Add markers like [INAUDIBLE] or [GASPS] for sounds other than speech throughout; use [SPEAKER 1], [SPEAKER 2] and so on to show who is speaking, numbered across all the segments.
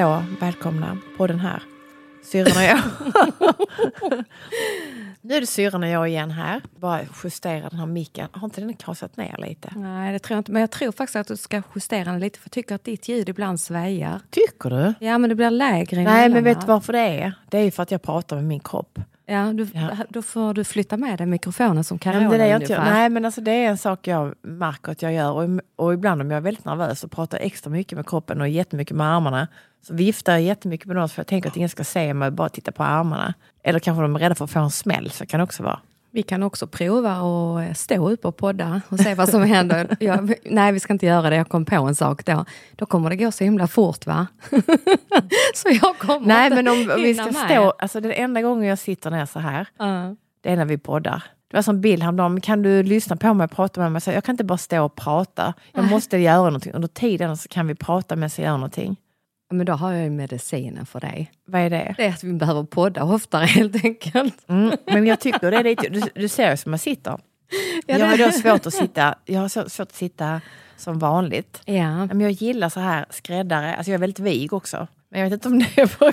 [SPEAKER 1] hallå, välkomna på den här. Syrran och jag. [LAUGHS] nu är det syrran och jag igen här. Bara justera den här micken. Har inte den kasat ner lite?
[SPEAKER 2] Nej, det tror jag inte. Men jag tror faktiskt att du ska justera den lite, för jag tycker att ditt ljud ibland sväjar.
[SPEAKER 1] Tycker du?
[SPEAKER 2] Ja, men det blir lägre
[SPEAKER 1] Nej, men vet du varför det är? Det är ju för att jag pratar med min kropp.
[SPEAKER 2] Ja, du,
[SPEAKER 1] Ja.
[SPEAKER 2] då får du flytta med dig mikrofonen som
[SPEAKER 1] Ja, men
[SPEAKER 2] Carola
[SPEAKER 1] det är det jag inte gör.
[SPEAKER 2] ungefär.
[SPEAKER 1] Nej, men alltså det är en sak jag märker att jag gör. Och, och ibland om jag är väldigt nervös och pratar extra mycket med kroppen och jättemycket med armarna. Så viftar jag jättemycket med något för jag tänker att ingen ska se mig bara titta på armarna. Eller kanske de är rädda för att få en smäll, så kan det också vara.
[SPEAKER 2] Vi kan också prova att stå upp och podda och se vad som händer. [LAUGHS] Jag, nej, vi ska inte göra det. Jag kom på en sak då. Då kommer det gå så himla fort, va? [LAUGHS] så jag kommer
[SPEAKER 1] Nej,
[SPEAKER 2] inte
[SPEAKER 1] men om, om vi ska
[SPEAKER 2] med.
[SPEAKER 1] stå... Alltså den enda gången jag sitter ner så här,
[SPEAKER 2] Ja.
[SPEAKER 1] det är när vi poddar. Det var som Bill häromdagen, kan du lyssna på mig och prata med mig? Så jag kan inte bara stå och prata. Jag måste göra någonting. Under tiden så kan vi prata medan jag gör någonting.
[SPEAKER 2] Men då har jag ju medicinen för dig.
[SPEAKER 1] Vad är det?
[SPEAKER 2] Det är att vi behöver podda oftare helt enkelt.
[SPEAKER 1] Mm, men jag tycker det är lite... Du, du ser ju som jag sitter.
[SPEAKER 2] Ja,
[SPEAKER 1] jag har då svårt att sitta, jag har svårt att sitta som vanligt.
[SPEAKER 2] Ja.
[SPEAKER 1] Men jag gillar så här skräddare, alltså jag är väldigt vig också. Men jag vet inte om det är på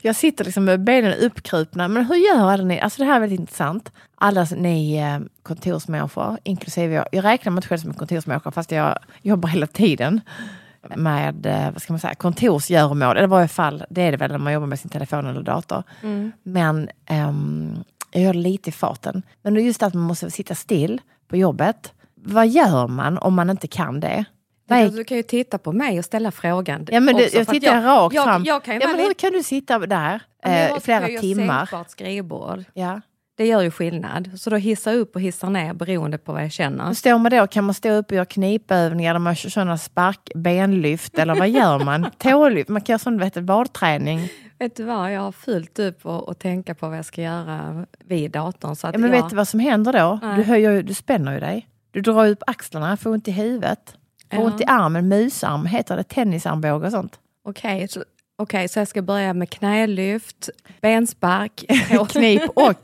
[SPEAKER 1] Jag sitter liksom med benen uppkrupna. Men hur gör ni? Alltså det här är väldigt intressant. Alla ni eh, kontorsmänniskor, inklusive jag. Jag räknar mig inte själv som en kontorsmänniska fast jag jobbar hela tiden med eh, vad ska man säga, kontorsgöromål. Eller i varje fall, det är det väl när man jobbar med sin telefon eller dator. Men ehm, jag gör det lite i farten. Men just att man måste sitta still på jobbet. Vad gör man om man inte kan det? Är
[SPEAKER 2] Du kan ju titta på mig och ställa frågan.
[SPEAKER 1] Ja, men
[SPEAKER 2] också,
[SPEAKER 1] jag tittar rakt
[SPEAKER 2] jag,
[SPEAKER 1] fram.
[SPEAKER 2] Jag kan ju
[SPEAKER 1] ja, men hur
[SPEAKER 2] lite-
[SPEAKER 1] kan du sitta där
[SPEAKER 2] jag
[SPEAKER 1] eh, flera
[SPEAKER 2] jag har ju
[SPEAKER 1] timmar?
[SPEAKER 2] sänkbart skrivbord.
[SPEAKER 1] Ja.
[SPEAKER 2] Det gör ju skillnad. Så då hissar jag upp och hissar ner beroende på vad jag känner.
[SPEAKER 1] Hur står man då? Kan man stå upp och göra knipövningar där man kör sådana spark, benlyft eller vad gör man? [LAUGHS] Tålyft? Man kan göra sån vet badträning.
[SPEAKER 2] Vet du vad, jag har fullt upp och, och tänka på vad jag ska göra vid datorn. Så att
[SPEAKER 1] Ja, men
[SPEAKER 2] jag,
[SPEAKER 1] vet du vad som händer då?
[SPEAKER 2] Nej.
[SPEAKER 1] Du, höjer, du spänner ju dig. Du drar upp axlarna, får ont i huvudet. Får
[SPEAKER 2] Ja.
[SPEAKER 1] ont i armen, musarm heter det, tennisarmbåge och sånt.
[SPEAKER 2] Okej, så, okej, så jag ska börja med knälyft, benspark. [LAUGHS]
[SPEAKER 1] Knip och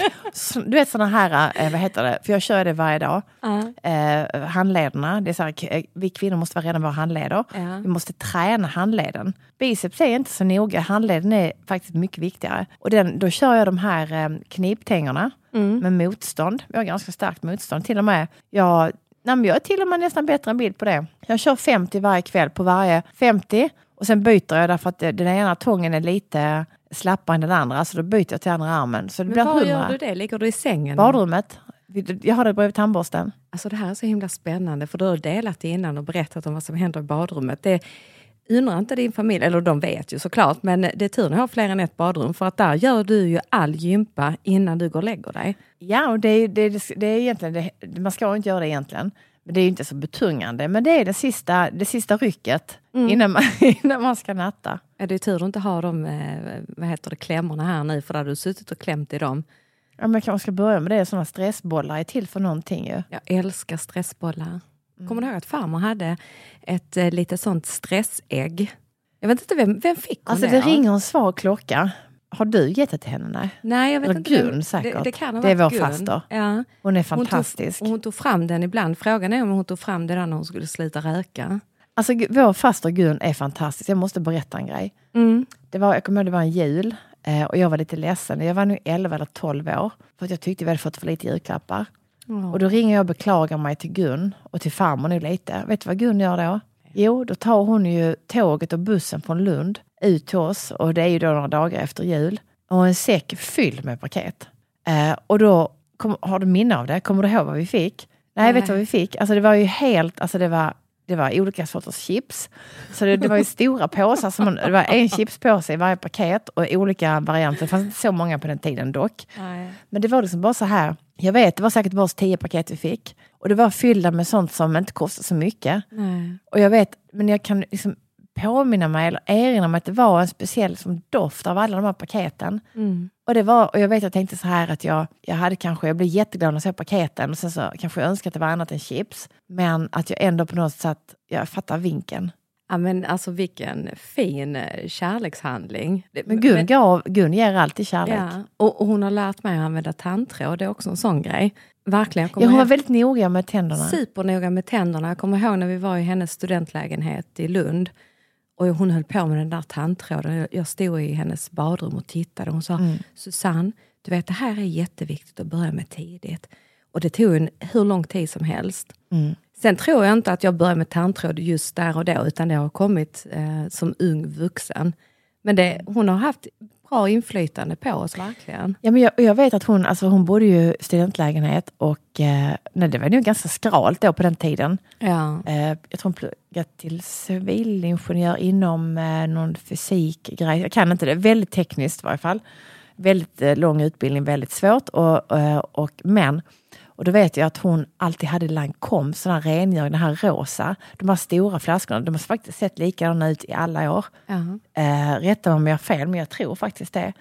[SPEAKER 1] du vet såna här, eh, vad heter det, för jag kör det varje dag.
[SPEAKER 2] Ja,
[SPEAKER 1] eh, handlederna. Det är så här, k- vi kvinnor måste vara om våra handleder.
[SPEAKER 2] Ja.
[SPEAKER 1] Vi måste träna handleden. Biceps är inte så noga, handleden är faktiskt mycket viktigare. Och den, då kör jag de här eh, kniptängerna
[SPEAKER 2] Mm.
[SPEAKER 1] med motstånd. Jag har ganska starkt motstånd. Till och med, jag, nej, jag är till och med nästan bättre än bild på det. Jag kör 50 varje kväll på varje 50 och sen byter jag därför att det- den ena tången är lite slappare än den andra. Så då byter jag till andra armen. Så det
[SPEAKER 2] Men
[SPEAKER 1] blir
[SPEAKER 2] var
[SPEAKER 1] 100.
[SPEAKER 2] gör du det? Ligger du i sängen?
[SPEAKER 1] Badrummet. Jag har det bredvid tandborsten.
[SPEAKER 2] Alltså det här är så himla spännande för du har delat innan och berättat om vad som händer i badrummet. Det undrar inte din familj, eller de vet ju såklart, men det är tur att ha fler än ett badrum för att där gör du ju all gympa innan du går och lägger dig.
[SPEAKER 1] Ja, och det är, det, är, det är egentligen, det, man ska inte göra det egentligen. Men det är inte så betungande. Men det är det sista, det sista rycket innan, man, [LAUGHS] innan man ska natta.
[SPEAKER 2] Ja, det är tur att inte ha de eh, vad heter det, klämmorna här nu för då hade du suttit och klämt i dem.
[SPEAKER 1] Ja, men jag kanske ska börja med det. Sådana stressbollar är till för någonting ju.
[SPEAKER 2] Jag älskar stressbollar. Kommer du ihåg att farmor hade ett eh, litet sånt stressägg? Jag vet inte, vem, vem fick hon
[SPEAKER 1] Alltså
[SPEAKER 2] det
[SPEAKER 1] det ringer en svag klocka. Har du gett det till henne? Nej.
[SPEAKER 2] Nej, jag vet
[SPEAKER 1] Eller
[SPEAKER 2] inte.
[SPEAKER 1] Gun
[SPEAKER 2] vem-
[SPEAKER 1] säkert.
[SPEAKER 2] Det, det, kan ha
[SPEAKER 1] Det är vår
[SPEAKER 2] Gun.
[SPEAKER 1] faster.
[SPEAKER 2] Ja.
[SPEAKER 1] Hon är
[SPEAKER 2] Hon tog,
[SPEAKER 1] fantastisk.
[SPEAKER 2] hon tog fram den ibland. Frågan är om hon tog fram den när hon skulle sluta röka.
[SPEAKER 1] Alltså vår faster Gun är fantastisk. Jag måste berätta en grej.
[SPEAKER 2] Mm.
[SPEAKER 1] Det var, jag kommer ihåg det var en jul eh, och jag var lite ledsen. Jag var nu 11 eller 12 år. För att jag tyckte vi hade fått för lite julklappar. Och då ringer jag och beklagar mig till Gun och till farmor nu lite. Vet du vad Gun gör då? Jo, då tar hon ju tåget och bussen från Lund ut till oss och det är ju då några dagar efter jul. Och en säck fylld med paket. Eh, och då, kom, har du minne av det? Kommer du ihåg vad vi fick? Nej, vet du vad vi fick? Alltså det var ju helt, alltså det var, det var olika sorters chips. Så det, det var ju stora påsar, som man, det var en chipspåse i varje paket och olika varianter. Det fanns inte så många på den tiden dock.
[SPEAKER 2] Nej.
[SPEAKER 1] Men det var liksom bara så här. Jag vet, det var säkert bara tio paket vi fick. Och det var fyllda med sånt som inte kostade så mycket.
[SPEAKER 2] Nej.
[SPEAKER 1] Och jag vet, men jag kan liksom påminna mig eller erinra mig att det var en speciell liksom, doft av alla de här paketen.
[SPEAKER 2] Mm.
[SPEAKER 1] Och, det var, och jag vet, jag tänkte så här att jag, jag hade kanske, jag blev jätteglad när jag såg paketen och sen så kanske jag önskade att det var annat än chips. Men att jag ändå på något sätt, jag fattar vinkeln.
[SPEAKER 2] Ja, men alltså vilken fin eh, kärlekshandling.
[SPEAKER 1] Men Gun, gav, Gun ger alltid kärlek.
[SPEAKER 2] Ja, och, och hon har lärt mig att använda tandtråd, det är också en sån grej. Verkligen. Jag
[SPEAKER 1] Ja, hon var
[SPEAKER 2] ihåg-
[SPEAKER 1] väldigt noga med tänderna.
[SPEAKER 2] supernoga med tänderna. Jag kommer ihåg när vi var i hennes studentlägenhet i Lund. Och hon höll på med den där tandtråden. Jag- stod i hennes badrum och tittade. Hon sa, Susanne, du vet det här är jätteviktigt att börja med tidigt. Och det tog en, hur lång tid som helst. Sen tror jag inte att jag började med tandtråd just där och då, utan det har kommit eh, som ung vuxen. Men det, hon har haft bra inflytande på oss, verkligen.
[SPEAKER 1] Ja, men jag, jag vet att hon, alltså hon bodde ju studentlägenhet och eh, nej, det var nog ganska skralt då på den tiden.
[SPEAKER 2] Ja.
[SPEAKER 1] Eh, jag tror hon pluggat till civilingenjör inom eh, någon fysikgrej. Jag kan inte det. Väldigt tekniskt i varje fall. Väldigt eh, lång utbildning, väldigt svårt. Och, eh, och, men, och då vet jag att hon alltid hade Lancome, här rengöring, den här rosa. De här stora flaskorna, de har faktiskt sett likadana ut i alla år.
[SPEAKER 2] Ja.
[SPEAKER 1] Eh, rätta mig om jag har fel, men jag tror faktiskt det.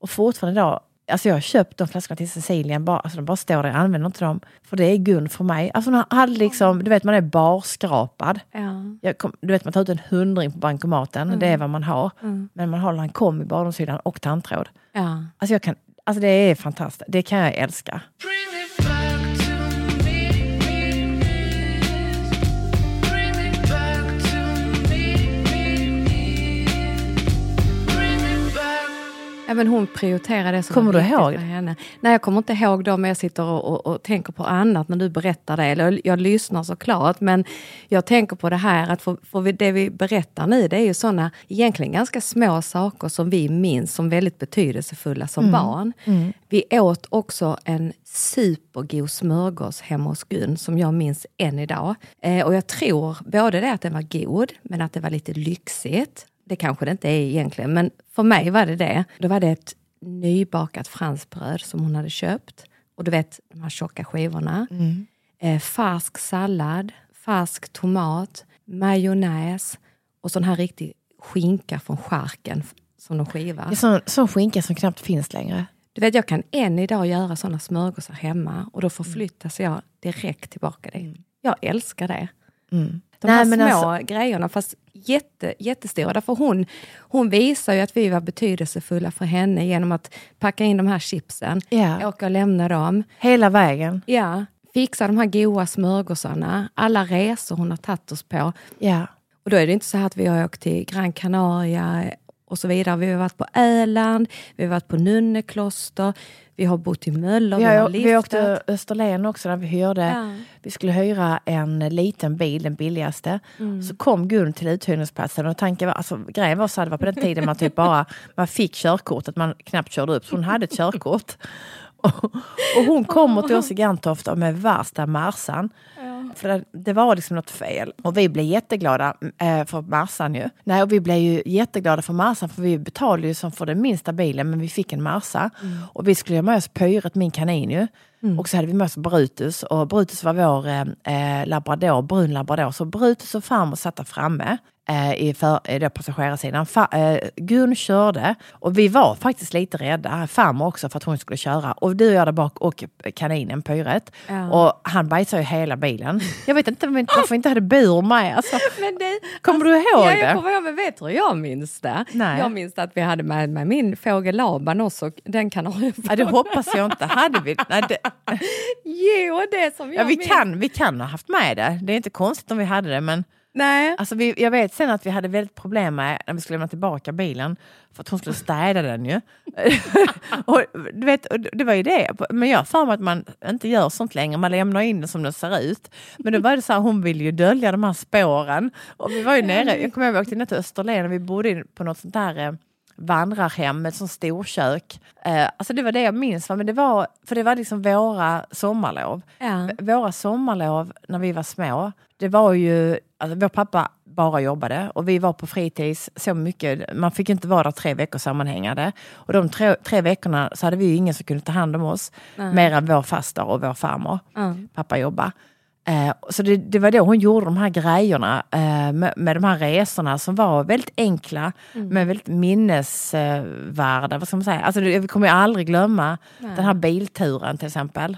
[SPEAKER 1] Och fortfarande idag, alltså jag har köpt de flaskorna till Cecilia, bara, alltså de bara står där, jag använder inte dem. För det är Gun för mig. Alltså hon hade liksom, du vet man är barskrapad.
[SPEAKER 2] Ja.
[SPEAKER 1] Jag kom, du vet man tar ut en hundring på bankomaten, det är vad man har. Men man har Lancome i badrumshyllan och tandtråd.
[SPEAKER 2] Ja.
[SPEAKER 1] Alltså, jag kan, alltså det är fantastiskt, det kan jag älska.
[SPEAKER 3] Bring
[SPEAKER 2] Men hon prioriterade det som
[SPEAKER 1] Kommer du ihåg?
[SPEAKER 2] för henne. Nej, jag kommer inte ihåg då, men jag sitter och, och, och tänker på annat när du berättar det. Eller, jag lyssnar såklart, men jag tänker på det här att för, för det vi berättar nu, det är ju sådana egentligen ganska små saker som vi minns som väldigt betydelsefulla som barn. Vi åt också en supergod smörgås hemma hos Gun, som jag minns än idag. Eh, och jag tror både det att den var god, men att det var lite lyxigt. Det kanske det inte är egentligen, men för mig var det det. Då var det ett nybakat franskbröd som hon hade köpt. Och du vet, de här tjocka skivorna. Eh, färsk sallad, färsk tomat, majonnäs och sån här riktig skinka från charken f- som de skivar.
[SPEAKER 1] Det är sån, sån skinka som knappt finns längre.
[SPEAKER 2] Du vet, jag kan än idag göra såna smörgåsar hemma och då förflyttas jag direkt tillbaka dit. Jag älskar det. De
[SPEAKER 1] Nej,
[SPEAKER 2] här små
[SPEAKER 1] alltså-
[SPEAKER 2] grejerna, fast jätte, jättestora. Därför hon, hon visar ju att vi var betydelsefulla för henne genom att packa in de här chipsen,
[SPEAKER 1] Ja.
[SPEAKER 2] åka och lämna dem.
[SPEAKER 1] Hela vägen.
[SPEAKER 2] Ja, fixa de här goda smörgåsarna, alla resor hon har tagit oss på.
[SPEAKER 1] Ja.
[SPEAKER 2] Och då är det inte så här att vi har åkt till Gran Canaria och så vidare. Vi har varit på Öland, vi har varit på Nunnekloster, vi har bott i Möller,
[SPEAKER 1] Vi,
[SPEAKER 2] vi har
[SPEAKER 1] har, vi åkte Österlen också när vi hyrde.
[SPEAKER 2] Ja.
[SPEAKER 1] Vi skulle hyra en liten bil, den billigaste.
[SPEAKER 2] Mm.
[SPEAKER 1] Så kom Gun till uthyrningsplatsen och tanken var, alltså, grejen var så att det var på den tiden man typ bara man fick körkort, att man knappt körde upp. Så hon hade ett körkort. Och, hon kommer till oss i Grantoft med värsta marsan. För det, var liksom något fel. Och vi blev jätteglada eh, för marsan ju. Nej, och vi blev ju jätteglada för marsan för vi betalade ju som för den minsta bilen men vi fick en marsa. Och vi skulle ha med oss Pyret, min kanin ju. Och så hade vi med oss Brutus och Brutus var vår eh, eh, labrador, brun labrador. Så Brutus och farmor satt där framme i för, eh, då passagerarsidan. Fa, eh, Gun körde och vi var faktiskt lite rädda. Farmor också för att hon skulle köra. Och du och jag där bak och kaninen Pyret.
[SPEAKER 2] Ja.
[SPEAKER 1] Och han bajsade ju hela bilen. Jag vet inte varför vi inte hade bur med. Alltså, [LAUGHS]
[SPEAKER 2] det,
[SPEAKER 1] kommer du ihåg
[SPEAKER 2] ja,
[SPEAKER 1] det?
[SPEAKER 2] jag kommer ihåg, men vet du hur jag minns det?
[SPEAKER 1] Nej.
[SPEAKER 2] Jag minns att vi hade med, med min fågel Laban också, den kan ha
[SPEAKER 1] Ja, det hoppas jag inte. Hade vi? Nej, det, [LAUGHS]
[SPEAKER 2] Jo, det som jag
[SPEAKER 1] ja, vi,
[SPEAKER 2] minns.
[SPEAKER 1] kan, vi kan ha haft med det. Det är inte konstigt om vi hade det. Men
[SPEAKER 2] Nej.
[SPEAKER 1] alltså, vi, jag vet sen att vi hade väldigt problem med när vi skulle lämna tillbaka bilen. För att hon skulle städa den ju. [LAUGHS] och, du vet, och det var ju det. Men jag för mig att man inte gör sånt längre. Man lämnar in den som den ser ut. Men då var det så här, hon ville ju dölja de här spåren. Och vi var ju nere, jag kommer ihåg vi åkte ner till Österlen och vi bodde på något sånt där eh, vandrarhem med ett sånt storkök. Eh, alltså det var det jag minns. va, Men det var, för det var liksom våra sommarlov.
[SPEAKER 2] Ja.
[SPEAKER 1] Våra sommarlov när vi var små, det var ju, alltså vår pappa bara jobbade och vi var på fritids så mycket, man fick inte vara där tre veckor sammanhängande. Och de tre, tre veckorna så hade vi ingen som kunde ta hand om oss, mer än vår faster och vår farmor.
[SPEAKER 2] Ja.
[SPEAKER 1] Pappa jobbade. Eh, så det, det var då hon gjorde de här grejerna eh, med, med de här resorna som var väldigt enkla men väldigt minnesvärda. Vad ska man säga? Alltså, det- vi kommer ju aldrig glömma den här bilturen till exempel.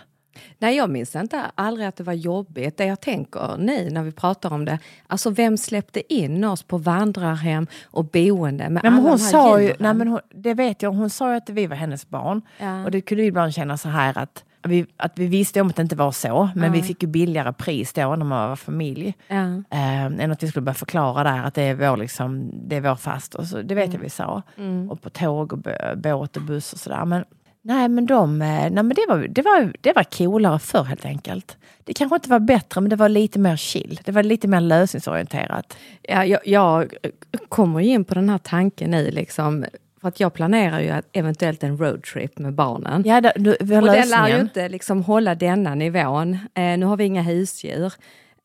[SPEAKER 2] Nej, jag minns inte aldrig att det var jobbigt. Det jag tänker nu när vi pratar om det, alltså vem släppte in oss på vandrarhem och boende med
[SPEAKER 1] men
[SPEAKER 2] alla
[SPEAKER 1] hon sa ju, nej, men hon, det vet jag, hon sa ju att vi var hennes barn.
[SPEAKER 2] Ja.
[SPEAKER 1] Och det kunde ju ibland kännas så här att vi, att vi visste om att det inte var så, men
[SPEAKER 2] Ja.
[SPEAKER 1] vi fick ju billigare pris då när man var familj.
[SPEAKER 2] Ja.
[SPEAKER 1] Eh, än att vi skulle börja förklara där att det är vår, liksom, det är vår fast. Och så, det vet jag vi sa.
[SPEAKER 2] Mm.
[SPEAKER 1] Och på tåg och båt och buss och sådär. Men, nej, men, de, eh, nej, men det, var, det, var, det var coolare förr helt enkelt. Det kanske inte var bättre, men det var lite mer chill. Det var lite mer lösningsorienterat.
[SPEAKER 2] Ja, jag, jag kommer in på den här tanken nu, liksom, för att jag planerar ju att eventuellt en roadtrip med barnen.
[SPEAKER 1] Ja, det, du, vi har
[SPEAKER 2] och den lär ju
[SPEAKER 1] lösningen.
[SPEAKER 2] inte liksom hålla denna nivån. Eh, nu har vi inga husdjur.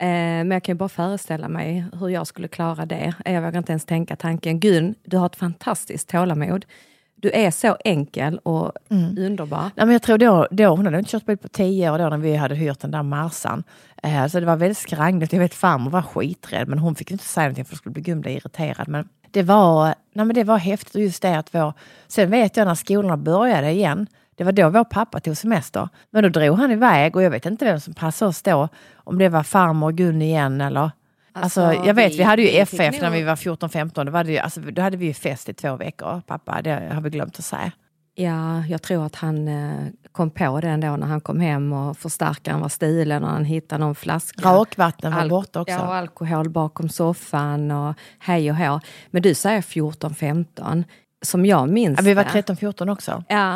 [SPEAKER 2] Eh, men jag kan ju bara föreställa mig hur jag skulle klara det. Jag vågar inte ens tänka tanken. Gun, du har ett fantastiskt tålamod. Du är så enkel och
[SPEAKER 1] Mm.
[SPEAKER 2] underbar.
[SPEAKER 1] Nej, men jag tror då, då, hon hade inte kört bil på tio år då när vi hade hyrt den där Marsan. Eh, så det var väldigt skrangligt. Jag vet farmor var skiträdd men hon fick inte säga någonting för då skulle bli Gun bli irriterad. Men det var, nej, men det var häftigt och just det att vår... Sen vet jag när skolorna började igen. Det var då vår pappa tog semester. Men då drog han iväg och jag vet inte vem som passade oss då. Om det var farmor och Gun igen eller... Alltså,
[SPEAKER 2] Alltså,
[SPEAKER 1] jag vet, vi,
[SPEAKER 2] vi-
[SPEAKER 1] hade ju FF när vi var 14-15. Då, var det ju, alltså, då hade vi ju fest i två veckor, pappa. Det har vi glömt att säga.
[SPEAKER 2] Ja, jag tror att han eh, kom på det ändå när han kom hem och förstärkaren var stilen och han hittade någon flaska.
[SPEAKER 1] Rakvatten var
[SPEAKER 2] Al-
[SPEAKER 1] borta också.
[SPEAKER 2] Ja, och alkohol bakom soffan och hej och hå. Men du säger 14-15, som jag minns
[SPEAKER 1] Ja, vi var
[SPEAKER 2] det.
[SPEAKER 1] 13-14 också.
[SPEAKER 2] Ja,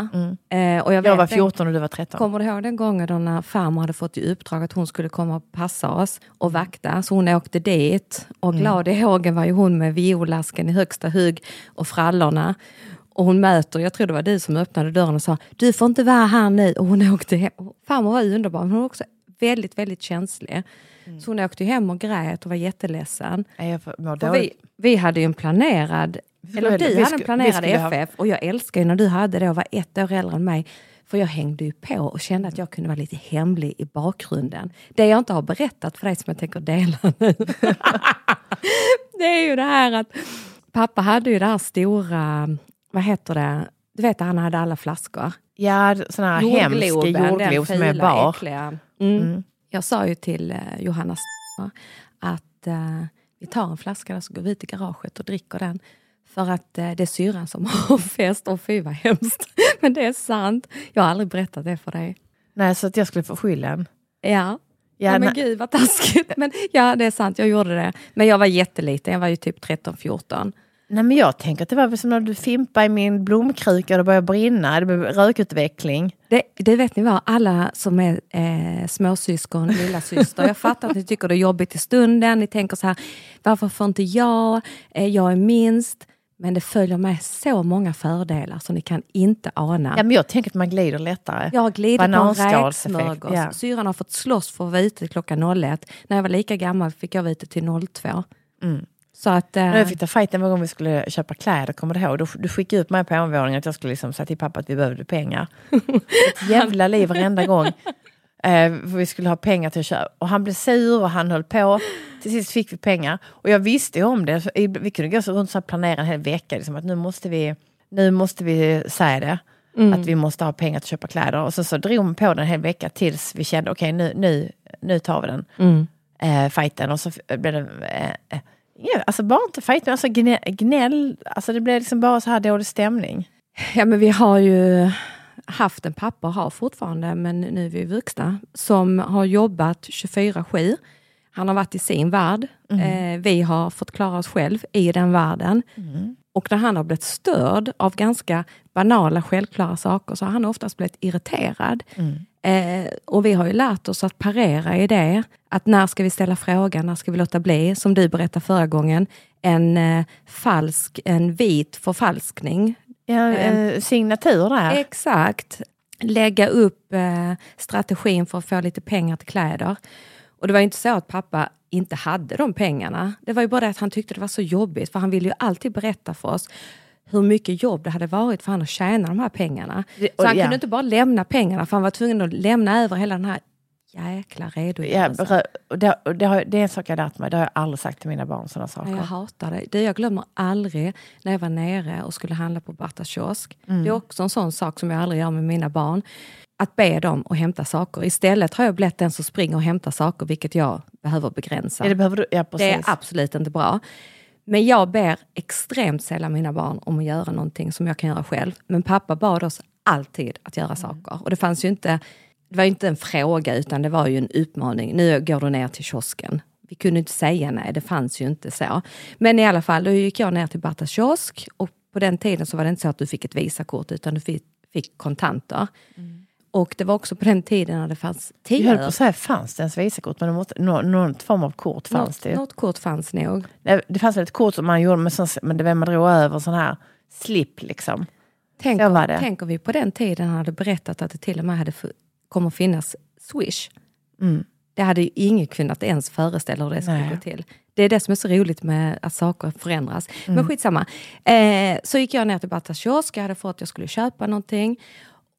[SPEAKER 2] eh, och jag,
[SPEAKER 1] Jag var
[SPEAKER 2] den-
[SPEAKER 1] 14 och du var 13.
[SPEAKER 2] Kommer du ihåg den gången då när farmor hade fått i uppdrag att hon skulle komma och passa oss och vakta? Så hon åkte dit och glad i hågen var ju hon med violasken i högsta hugg och frallorna. Och hon möter, jag tror det var du som öppnade dörren och sa du får inte vara här nu. Och hon åkte hem. Farmor var underbar men hon var också väldigt, väldigt känslig. Så hon åkte hem och grät och var jätteledsen.
[SPEAKER 1] Jag
[SPEAKER 2] vi, vi hade ju en planerad, eller du
[SPEAKER 1] vi
[SPEAKER 2] hade en planerad FF och jag älskar ju när du hade det och var ett år äldre än mig. För jag hängde ju på och kände att jag kunde vara lite hemlig i bakgrunden. Det jag inte har berättat för dig som jag tänker dela nu. [LAUGHS] det är ju det här att pappa hade ju det här stora, vad heter det, du vet han hade alla flaskor.
[SPEAKER 1] Ja, sån här hemsk jordglob som är bar.
[SPEAKER 2] äckliga. Mm. Jag sa ju till eh, Johanna att eh, vi tar en flaska där så går vi till garaget och dricker den. För att eh, det är syrran som [LAUGHS] har fest. Och fy vad hemskt. [LAUGHS] Men det är sant. Jag har aldrig berättat det för dig.
[SPEAKER 1] Nej, så att jag skulle få skylden.
[SPEAKER 2] Ja.
[SPEAKER 1] Ja,
[SPEAKER 2] Ja, men gud vad taskigt. Men ja, det är sant. Jag gjorde det. Men jag var jätteliten. Jag var ju typ 13-14.
[SPEAKER 1] Nej, men jag tänker att det var som när du fimpade i min blomkruka och det började brinna. Det blev rökutveckling.
[SPEAKER 2] Det, det vet ni vad, alla som är eh, småsyskon, lilla syster. jag fattar att ni tycker det är jobbigt i stunden. Ni tänker så här, varför får inte jag? Eh, jag är minst. Men det följer med så många fördelar som ni kan inte ana.
[SPEAKER 1] Ja, men jag tänker att man glider lättare.
[SPEAKER 2] Jag har glidit på en räksmörgås.
[SPEAKER 1] ja.
[SPEAKER 2] Syrran har fått slåss för att vara ute klockan 01. När jag var lika gammal fick jag vara ute till 02. Så att... Eh,
[SPEAKER 1] jag fick ta fighten varje gång vi skulle köpa kläder, kommer du ihåg? Du, du skickade upp mig på övervåningen att jag skulle liksom säga till pappa att vi behövde pengar. [LAUGHS] Ett jävla liv varenda gång. Eh, för vi skulle ha pengar till att köpa. Och han blev sur och han höll på. Till sist fick vi pengar. Och jag visste ju om det. Vi kunde gå så runt och planera en hel vecka. Liksom, att nu måste vi, nu måste vi säga det. Att vi måste ha pengar till att köpa kläder. Och så, så drog man på den en hel vecka tills vi kände okej nu, nu, nu tar vi den
[SPEAKER 2] mm.
[SPEAKER 1] eh, fighten och så blev det... Eh, eh, ja, alltså bara inte fight, men alltså gnä, gnäll. Alltså det blev liksom bara så här dålig stämning.
[SPEAKER 2] Ja, men vi har ju haft en pappa och har fortfarande, men nu är vi vuxna, som har jobbat 24-7. Han har varit i sin värld. Eh, vi har fått klara oss själv i den världen. Och när han har blivit störd av ganska banala, självklara saker så har han oftast blivit irriterad. Eh, och vi har ju lärt oss att parera i det. Att när ska vi ställa frågan, när ska vi låta bli? Som du berättade förra gången, en eh, falsk, en vit förfalskning.
[SPEAKER 1] Ja, eh, signatur där.
[SPEAKER 2] Exakt. Lägga upp eh, strategin för att få lite pengar till kläder. Och det var ju inte så att pappa inte hade de pengarna. Det var ju bara det att han tyckte det var så jobbigt, för han ville ju alltid berätta för oss hur mycket jobb det hade varit för han att tjäna de här pengarna.
[SPEAKER 1] Det-
[SPEAKER 2] Så han
[SPEAKER 1] ja.
[SPEAKER 2] kunde inte bara lämna pengarna, för han var tvungen att lämna över hela den här jäkla
[SPEAKER 1] Ja,
[SPEAKER 2] redogörelsen.
[SPEAKER 1] berö- och det, det, har, det är en sak jag lärt mig. Det har jag aldrig sagt till mina barn. Sådana saker.
[SPEAKER 2] Ja, jag hatar det. det. Jag glömmer aldrig när jag var nere och skulle handla på Bartas kiosk.
[SPEAKER 1] Mm.
[SPEAKER 2] Det är också en sån sak som jag aldrig gör med mina barn. Att be dem att hämta saker. Istället har jag blivit den som springer och hämtar saker, vilket jag behöver begränsa.
[SPEAKER 1] Ja, det behöver du, ja,
[SPEAKER 2] Det
[SPEAKER 1] precis.
[SPEAKER 2] är absolut inte bra. Men jag ber extremt sällan mina barn om att göra någonting som jag kan göra själv. Men pappa bad oss alltid att
[SPEAKER 1] Mm.
[SPEAKER 2] göra saker. Och det fanns ju inte det var inte en fråga utan det var ju en uppmaning. Nu går du ner till kiosken. Vi kunde inte säga nej, det fanns ju inte så. Men i alla fall, då gick jag ner till Bertas kiosk och på den tiden så var det inte så att du fick ett Visakort utan du fick, fick kontanter. Och det var också på den tiden när det fanns
[SPEAKER 1] Jag
[SPEAKER 2] 10
[SPEAKER 1] höll på att säga, fanns det ens Visakort? Men det måste, nå, någon form av kort fanns
[SPEAKER 2] Något,
[SPEAKER 1] det ju.
[SPEAKER 2] något kort fanns nog.
[SPEAKER 1] Nej, Det fanns väl ett kort som man gjorde med sån, men det var man drog över sån här slip liksom.
[SPEAKER 2] Tänk,
[SPEAKER 1] det.
[SPEAKER 2] tänker vi på den tiden hade berättat att det till och med hade f- kommer finnas Swish.
[SPEAKER 1] Mm.
[SPEAKER 2] Det hade ju ingen kunnat ens föreställa hur det skulle
[SPEAKER 1] Nej.
[SPEAKER 2] gå till. Det är det som är så roligt med att saker förändras.
[SPEAKER 1] Mm.
[SPEAKER 2] Men skitsamma. Eh, så gick jag ner till Battas kiosk, jag hade fått att jag skulle köpa någonting.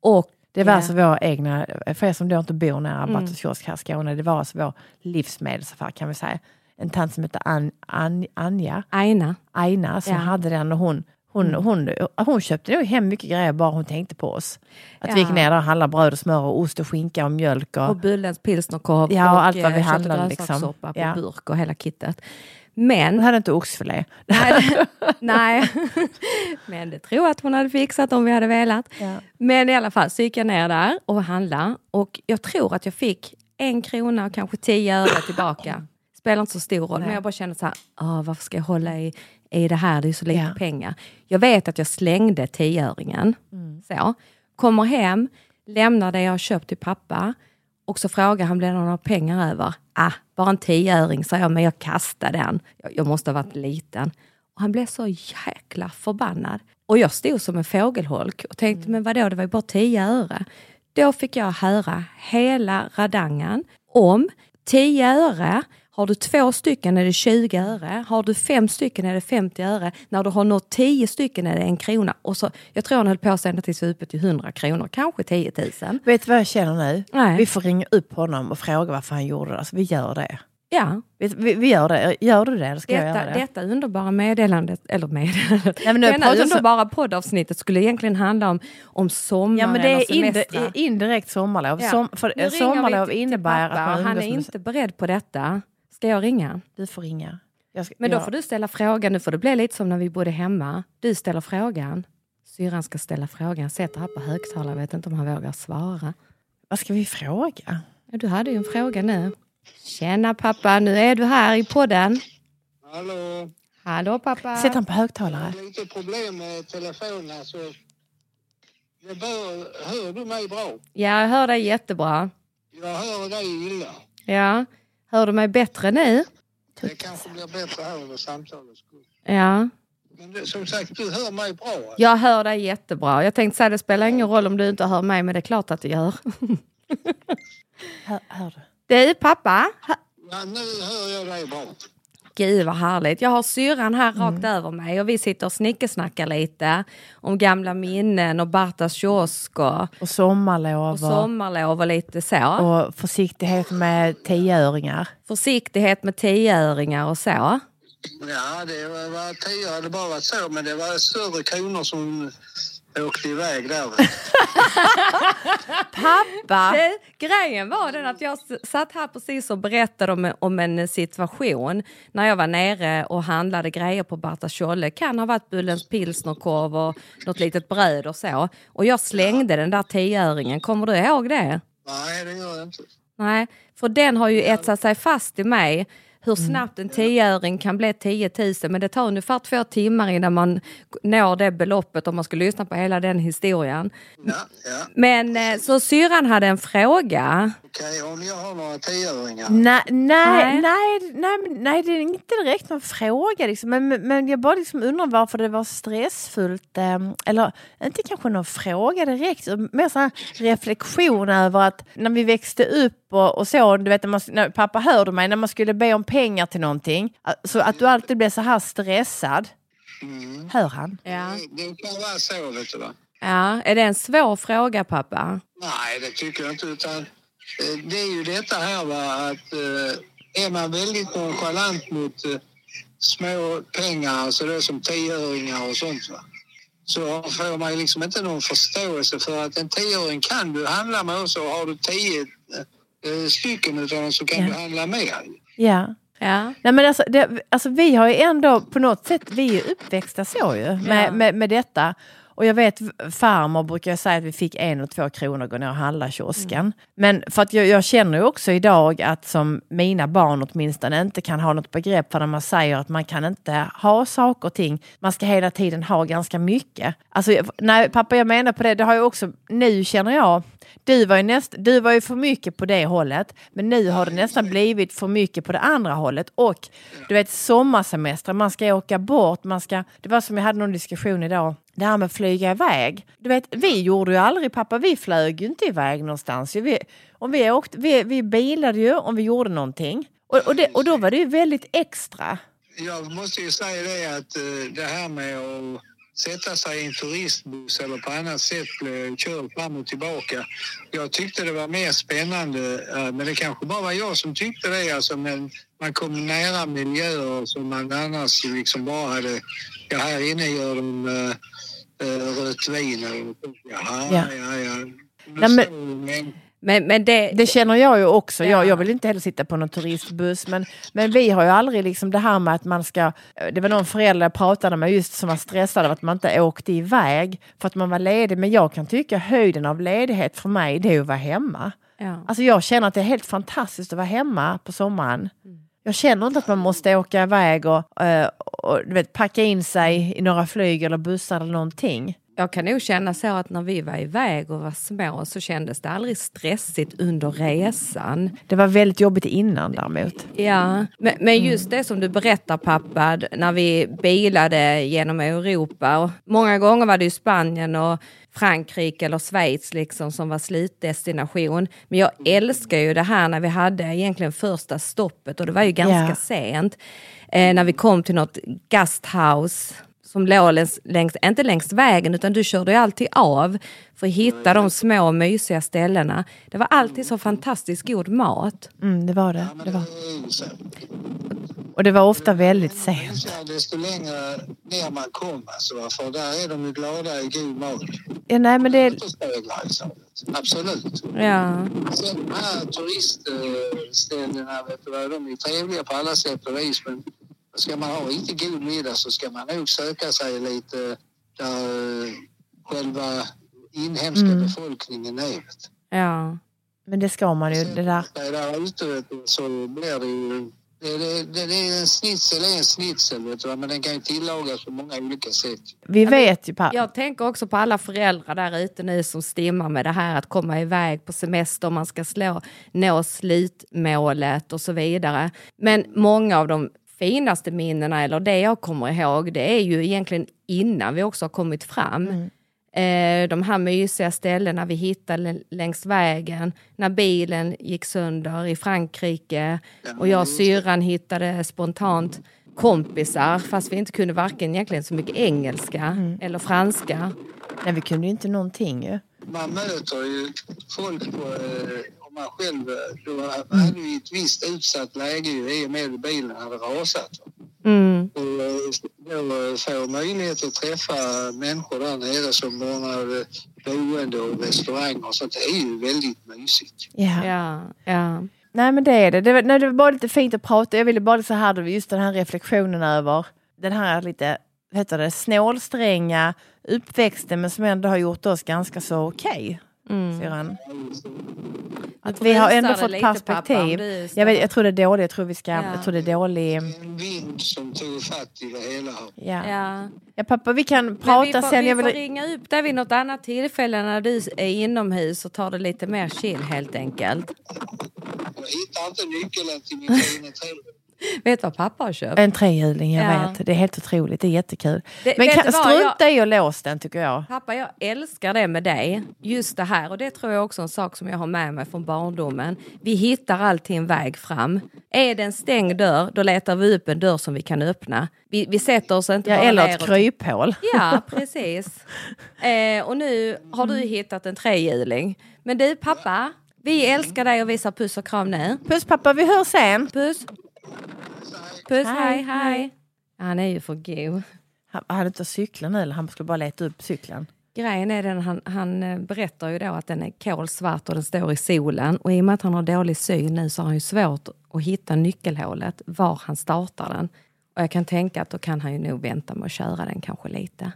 [SPEAKER 2] Och
[SPEAKER 1] Det var
[SPEAKER 2] eh,
[SPEAKER 1] alltså vår egna, för er som då inte bor nära
[SPEAKER 2] Mm.
[SPEAKER 1] Bartos kiosk här i Skåne, det var alltså vår livsmedelsaffär kan vi säga. En tant som hette An, An, Anja,
[SPEAKER 2] Aina,
[SPEAKER 1] Aina, som.
[SPEAKER 2] Mm.
[SPEAKER 1] hade den och hon, hon, hon, hon köpte nog hem mycket grejer bara hon tänkte på oss. Att vi gick
[SPEAKER 2] Ja.
[SPEAKER 1] ner där och handlade bröd och smör och ost och skinka och mjölk. Och,
[SPEAKER 2] och Bullens pilsnerkorv
[SPEAKER 1] Ja, och allt vad
[SPEAKER 2] eh,
[SPEAKER 1] vi
[SPEAKER 2] köpte
[SPEAKER 1] handlade, liksom.
[SPEAKER 2] på
[SPEAKER 1] Ja.
[SPEAKER 2] burk och hela kittet.
[SPEAKER 1] hon
[SPEAKER 2] Men
[SPEAKER 1] hade inte oxfilé.
[SPEAKER 2] Nej, [LAUGHS] nej. [LAUGHS] men det tror jag att hon hade fixat om vi hade velat.
[SPEAKER 1] Ja.
[SPEAKER 2] Men i alla fall så gick jag ner där och handlade och jag tror att jag fick en krona och kanske tio öre tillbaka. [CLEARS THROAT] Spelar inte så stor roll,
[SPEAKER 1] Nej.
[SPEAKER 2] men jag bara kände så här, "Åh, varför ska jag hålla i, i det här? Det är så lite
[SPEAKER 1] Ja.
[SPEAKER 2] pengar. Jag vet att jag slängde tioöringen. Så. Kommer hem, lämnar det jag har köpt till pappa och så frågar han, blir det några pengar över? Ah, bara en tioöring, sa jag, men jag kastade den. Jag, jag måste ha varit liten. Och han blev så jäkla förbannad. Och jag stod som en fågelholk och tänkte, men vadå, det var ju bara 10 öre. Då fick jag höra hela radangan om 10 öre. Har du två stycken är det 20 öre. Har du fem stycken är det 50 öre. När du har nått 10 stycken är det en krona. Och så, jag tror han höll på sig ända tills vi uppe till 100 kronor, kanske 10 000.
[SPEAKER 1] Vet du vad jag känner nu?
[SPEAKER 2] Nej.
[SPEAKER 1] Vi får ringa upp honom och fråga varför han gjorde det. Alltså, vi gör det.
[SPEAKER 2] Ja,
[SPEAKER 1] Vi, vi, vi gör det. Gör du det ska jag
[SPEAKER 2] detta,
[SPEAKER 1] göra det?
[SPEAKER 2] detta underbara meddelandet, eller meddelandet,
[SPEAKER 1] nu
[SPEAKER 2] denna
[SPEAKER 1] jag så-
[SPEAKER 2] underbara poddavsnittet skulle egentligen handla om, om sommar
[SPEAKER 1] Ja men det är
[SPEAKER 2] semestrar.
[SPEAKER 1] indirekt sommarlov.
[SPEAKER 2] Ja.
[SPEAKER 1] Som, för sommarlov innebär
[SPEAKER 2] pappa,
[SPEAKER 1] att man
[SPEAKER 2] Han är inte beredd på detta. Ska jag ringa?
[SPEAKER 1] Du får ringa. Jag ska,
[SPEAKER 2] Men då
[SPEAKER 1] jag-
[SPEAKER 2] får du ställa frågan. Nu får det bli lite som när vi bodde hemma. Du ställer frågan. Syrran ska ställa frågan. Sätter här på högtalare. Vet inte om han vågar svara.
[SPEAKER 1] Vad ska vi fråga?
[SPEAKER 2] Ja, du hade ju en fråga nu. Tjena pappa, nu är du här i podden.
[SPEAKER 4] Hallå,
[SPEAKER 2] Hallå pappa.
[SPEAKER 1] Sätt han på
[SPEAKER 4] jag
[SPEAKER 1] högtalare.
[SPEAKER 4] har lite problem med telefonen. Alltså, det bör, hör du mig bra?
[SPEAKER 2] Ja, jag hör dig jättebra.
[SPEAKER 4] Jag hör dig illa.
[SPEAKER 2] Ja. Hör du mig bättre nu?
[SPEAKER 4] Det kanske blir bättre här under samtalets skull.
[SPEAKER 2] Ja.
[SPEAKER 4] Men det, som sagt, du hör mig bra. Alltså.
[SPEAKER 2] Jag hör dig jättebra. Jag tänkte säga det spelar ingen roll om du inte hör mig, men det är klart att det gör.
[SPEAKER 1] Hör, hör du? [LAUGHS]
[SPEAKER 2] Du pappa,
[SPEAKER 4] Ja, nu hör jag dig bra.
[SPEAKER 2] Gud vad härligt. Jag har syrran här rakt över mig och vi sitter och snickesnackar lite om gamla minnen och Bartas kiosk och,
[SPEAKER 1] Och sommarlov
[SPEAKER 2] och sommarlov och lite så.
[SPEAKER 1] och försiktighet med tioöringar.
[SPEAKER 2] Försiktighet med tioöringar och så.
[SPEAKER 4] Ja, det var, var tio hade bara varit så, men det var större kronor som åkte iväg där. [LAUGHS]
[SPEAKER 1] Pappa!
[SPEAKER 2] Det, grejen var den att jag satt här precis och berättade om, om en situation när jag var nere och handlade grejer på Barta Scholle. Kan ha varit Bullens pilsnerkorv och något litet bröd och så. Och jag slängde den där tioöringen. Kommer du ihåg det?
[SPEAKER 4] Nej, det gör jag inte.
[SPEAKER 2] Nej, för den har ju etsat sig fast i mig. Hur snabbt en tioöring kan bli 10 000 men det tar ungefär två timmar innan man når det beloppet om man ska lyssna på hela den historien.
[SPEAKER 4] Ja, ja.
[SPEAKER 2] Men eh, så syrran hade en fråga.
[SPEAKER 4] Okej, om jag har några tioöringar.
[SPEAKER 1] Nej, nej,
[SPEAKER 2] Nej.
[SPEAKER 1] nej, nej, det är inte direkt någon fråga. Liksom. Men, men- jag bara liksom undrar varför det var stressfullt. Eh, eller inte kanske någon fråga direkt, mer så här reflektion över att när vi växte upp och, och så, du vet, när man, när, pappa hörde mig, när man skulle be om pengar till någonting, så att du alltid blev så här stressad.
[SPEAKER 4] Mm.
[SPEAKER 1] Hör han?
[SPEAKER 2] Ja.
[SPEAKER 4] Det, det kan vara så, vet du va.
[SPEAKER 2] ja, är det en svår fråga pappa?
[SPEAKER 4] Nej, det tycker jag inte. Utan, eh, det är ju detta här va, att eh, är man väldigt nonchalant mot eh, små pengar, alltså det som tioöringar och sånt va. Så får man liksom inte någon förståelse för att en tioöring kan du handla med och så har du tio stycken utav dem så kan
[SPEAKER 1] Ja.
[SPEAKER 4] du handla mer.
[SPEAKER 1] Ja.
[SPEAKER 2] Ja.
[SPEAKER 1] Nej, men alltså, det, alltså, vi har ju ändå på något sätt, vi är ju uppväxta så ju med,
[SPEAKER 2] Ja.
[SPEAKER 1] med, med detta. Och jag vet farmor brukar säga att vi fick en och två kronor att gå ner och handla i kiosken. Men för att jag, jag känner ju också idag att som mina barn åtminstone inte kan ha något begrepp för när man säger att man kan inte ha saker och ting. Man ska hela tiden ha ganska mycket. Alltså, nej pappa jag menar på det, det har jag också, nu känner jag du var, ju näst, du var ju för mycket på det hållet, men nu har det nästan blivit för mycket på det andra hållet. Och du vet sommarsemester, man ska åka bort, man ska... Det var som jag hade någon diskussion idag, det här med att flyga iväg. Du vet, vi gjorde ju aldrig, pappa, vi flög ju inte iväg någonstans. Vi, om vi, åkte, vi, vi bilade ju om vi gjorde någonting. Och, och, det, och då var det ju väldigt extra.
[SPEAKER 4] Jag måste ju säga det att eh, det här med att sätta sig i en turistbuss eller på annat sätt bli körd fram och tillbaka. Jag tyckte det var mer spännande, eh, men det kanske bara var jag som tyckte det. Alltså, men man kom nära miljöer som man annars liksom bara hade... Ja, här inne gör de uh, rött vin. Jaha,
[SPEAKER 1] Ja.
[SPEAKER 4] ja, ja.
[SPEAKER 1] Nej, men-
[SPEAKER 4] men-
[SPEAKER 2] Men, det,
[SPEAKER 1] Det känner jag ju också.
[SPEAKER 2] Ja.
[SPEAKER 1] Jag, jag vill inte heller sitta på någon turistbuss. Men, men vi har ju aldrig liksom det här med att man ska... Det var någon förälder jag pratade med just som var stressad av att man inte åkte iväg för att man var ledig. Men jag kan tycka höjden av ledighet för mig det är att vara hemma.
[SPEAKER 2] ja.
[SPEAKER 1] Alltså jag känner att det är helt fantastiskt att vara hemma på sommaren. Jag känner inte att man måste åka iväg och, eh, och du vet, packa in sig i några flyg eller bussar eller någonting.
[SPEAKER 2] Jag kan nog känna så att när vi var iväg och var små så kändes det aldrig stressigt under resan.
[SPEAKER 1] Det var väldigt jobbigt innan däremot.
[SPEAKER 2] Ja, men, men just det som du berättar pappa, när vi bilade genom Europa. Och många gånger var det ju Spanien och Frankrike eller Schweiz liksom som var slutdestination. Men jag älskar ju det här när vi hade egentligen första stoppet och det var ju ganska
[SPEAKER 1] Ja.
[SPEAKER 2] sent. Eh, när vi kom till något gasthouse som låg längs, längs, inte längs vägen utan du körde ju alltid av för att hitta de små mysiga ställena. Det var alltid så fantastiskt god mat.
[SPEAKER 1] Mm, det var det. Det var. Och det var ofta väldigt sent.
[SPEAKER 4] Desto längre ner man kom, alltså, för där är de ju glada i god mat.
[SPEAKER 1] Ja, nej, men det.
[SPEAKER 4] Absolut.
[SPEAKER 2] Ja.
[SPEAKER 4] Sen de här turistställena, vet du vad, de är trevliga på alla sätt och vis, men ska man ha riktigt god middag så ska man nog söka sig lite där eh, själva inhemska
[SPEAKER 1] Mm.
[SPEAKER 4] befolkningen är.
[SPEAKER 2] Ja.
[SPEAKER 1] men det ska man ju. Det där.
[SPEAKER 4] Där ute så blir det ju... Det, det, det, det är en snitsel är en snitsel, vet du, men den kan ju tillagas på många olika sätt.
[SPEAKER 1] Vi vet ju, pa,
[SPEAKER 2] Jag tänker också på alla föräldrar där ute nu som stimmar med det här att komma iväg på semester, man ska slå, nå slutmålet och så vidare. Men många av de finaste minnena, eller det jag kommer ihåg, det är ju egentligen innan vi också har kommit fram. Eh, de här mysiga ställena vi hittade längs vägen, när bilen gick sönder i Frankrike och jag och syrran hittade spontant kompisar fast vi inte kunde varken egentligen så mycket engelska eller franska.
[SPEAKER 1] nej, vi kunde ju inte någonting ju.
[SPEAKER 4] man möter ju folk på, eh, man själv, eh, då var du i ett visst utsatt läge i och med att bilen hade rasat.
[SPEAKER 2] Mm.
[SPEAKER 4] Och eh, då eh, få möjlighet att träffa människor där nere som ordnar boende och restauranger och sånt. Det är ju väldigt mysigt.
[SPEAKER 1] Ja.
[SPEAKER 2] Ja, ja.
[SPEAKER 1] Nej men det är det. Det var, nej, det var bara lite fint att prata. Jag ville bara så här, just den här reflektionen över den här lite, heter det, snålstränga uppväxten men som ändå har gjort oss ganska så okej.
[SPEAKER 2] Mm.
[SPEAKER 1] syrran. Att vi har ändå fått perspektiv.
[SPEAKER 2] du
[SPEAKER 1] Jag, vet, jag tror det är dåligt. Jag tror, vi ska,
[SPEAKER 2] Ja.
[SPEAKER 1] jag tror det är dålig...
[SPEAKER 4] En vind som tog fatt i det hela.
[SPEAKER 1] Ja.
[SPEAKER 2] Ja.
[SPEAKER 1] ja pappa vi kan
[SPEAKER 2] Men vi
[SPEAKER 1] prata
[SPEAKER 2] får,
[SPEAKER 1] sen.
[SPEAKER 2] vi
[SPEAKER 1] Jag
[SPEAKER 2] får
[SPEAKER 1] vill,
[SPEAKER 2] ringa upp dig vid något annat tillfälle när du är inomhus och tar det lite mer chill helt enkelt.
[SPEAKER 4] Jag hittar inte nyckeln till min fina telefon. [LAUGHS]
[SPEAKER 2] Vet vad pappa har köpt?
[SPEAKER 1] en trehjuling, jag
[SPEAKER 2] Ja.
[SPEAKER 1] vet. Det är helt otroligt. Det är jättekul.
[SPEAKER 2] Det-
[SPEAKER 1] men kan,
[SPEAKER 2] du
[SPEAKER 1] strunta i att låsa den tycker jag.
[SPEAKER 2] Pappa, jag älskar det med dig. Just det här. Och det tror jag också är en sak som jag har med mig från barndomen. Vi hittar alltid en väg fram. Är det en stängd dörr, då letar vi upp en dörr som vi kan öppna. Vi, vi sätter oss inte
[SPEAKER 1] Ja,
[SPEAKER 2] bara
[SPEAKER 1] eller ett
[SPEAKER 2] och-
[SPEAKER 1] kryphål.
[SPEAKER 2] Ja, [LAUGHS] precis. Eh, och nu har du hittat en trehjuling. Men du pappa, vi älskar dig och visar puss och kram nu.
[SPEAKER 1] Puss pappa, vi hörs sen.
[SPEAKER 2] Puss. Puss,
[SPEAKER 1] Hej,
[SPEAKER 2] hej, hej. Han är ju för god.
[SPEAKER 1] Han hade inte cykla nu, eller han skulle bara leta upp cykeln.
[SPEAKER 2] Grejen är den, han, han eh, berättar ju då att den är kolsvart och den står i solen. Och i och med att han har dålig syn nu så har han ju svårt att hitta nyckelhålet, var han startar den. Och jag kan tänka att då kan han ju nog vänta med att köra den kanske lite.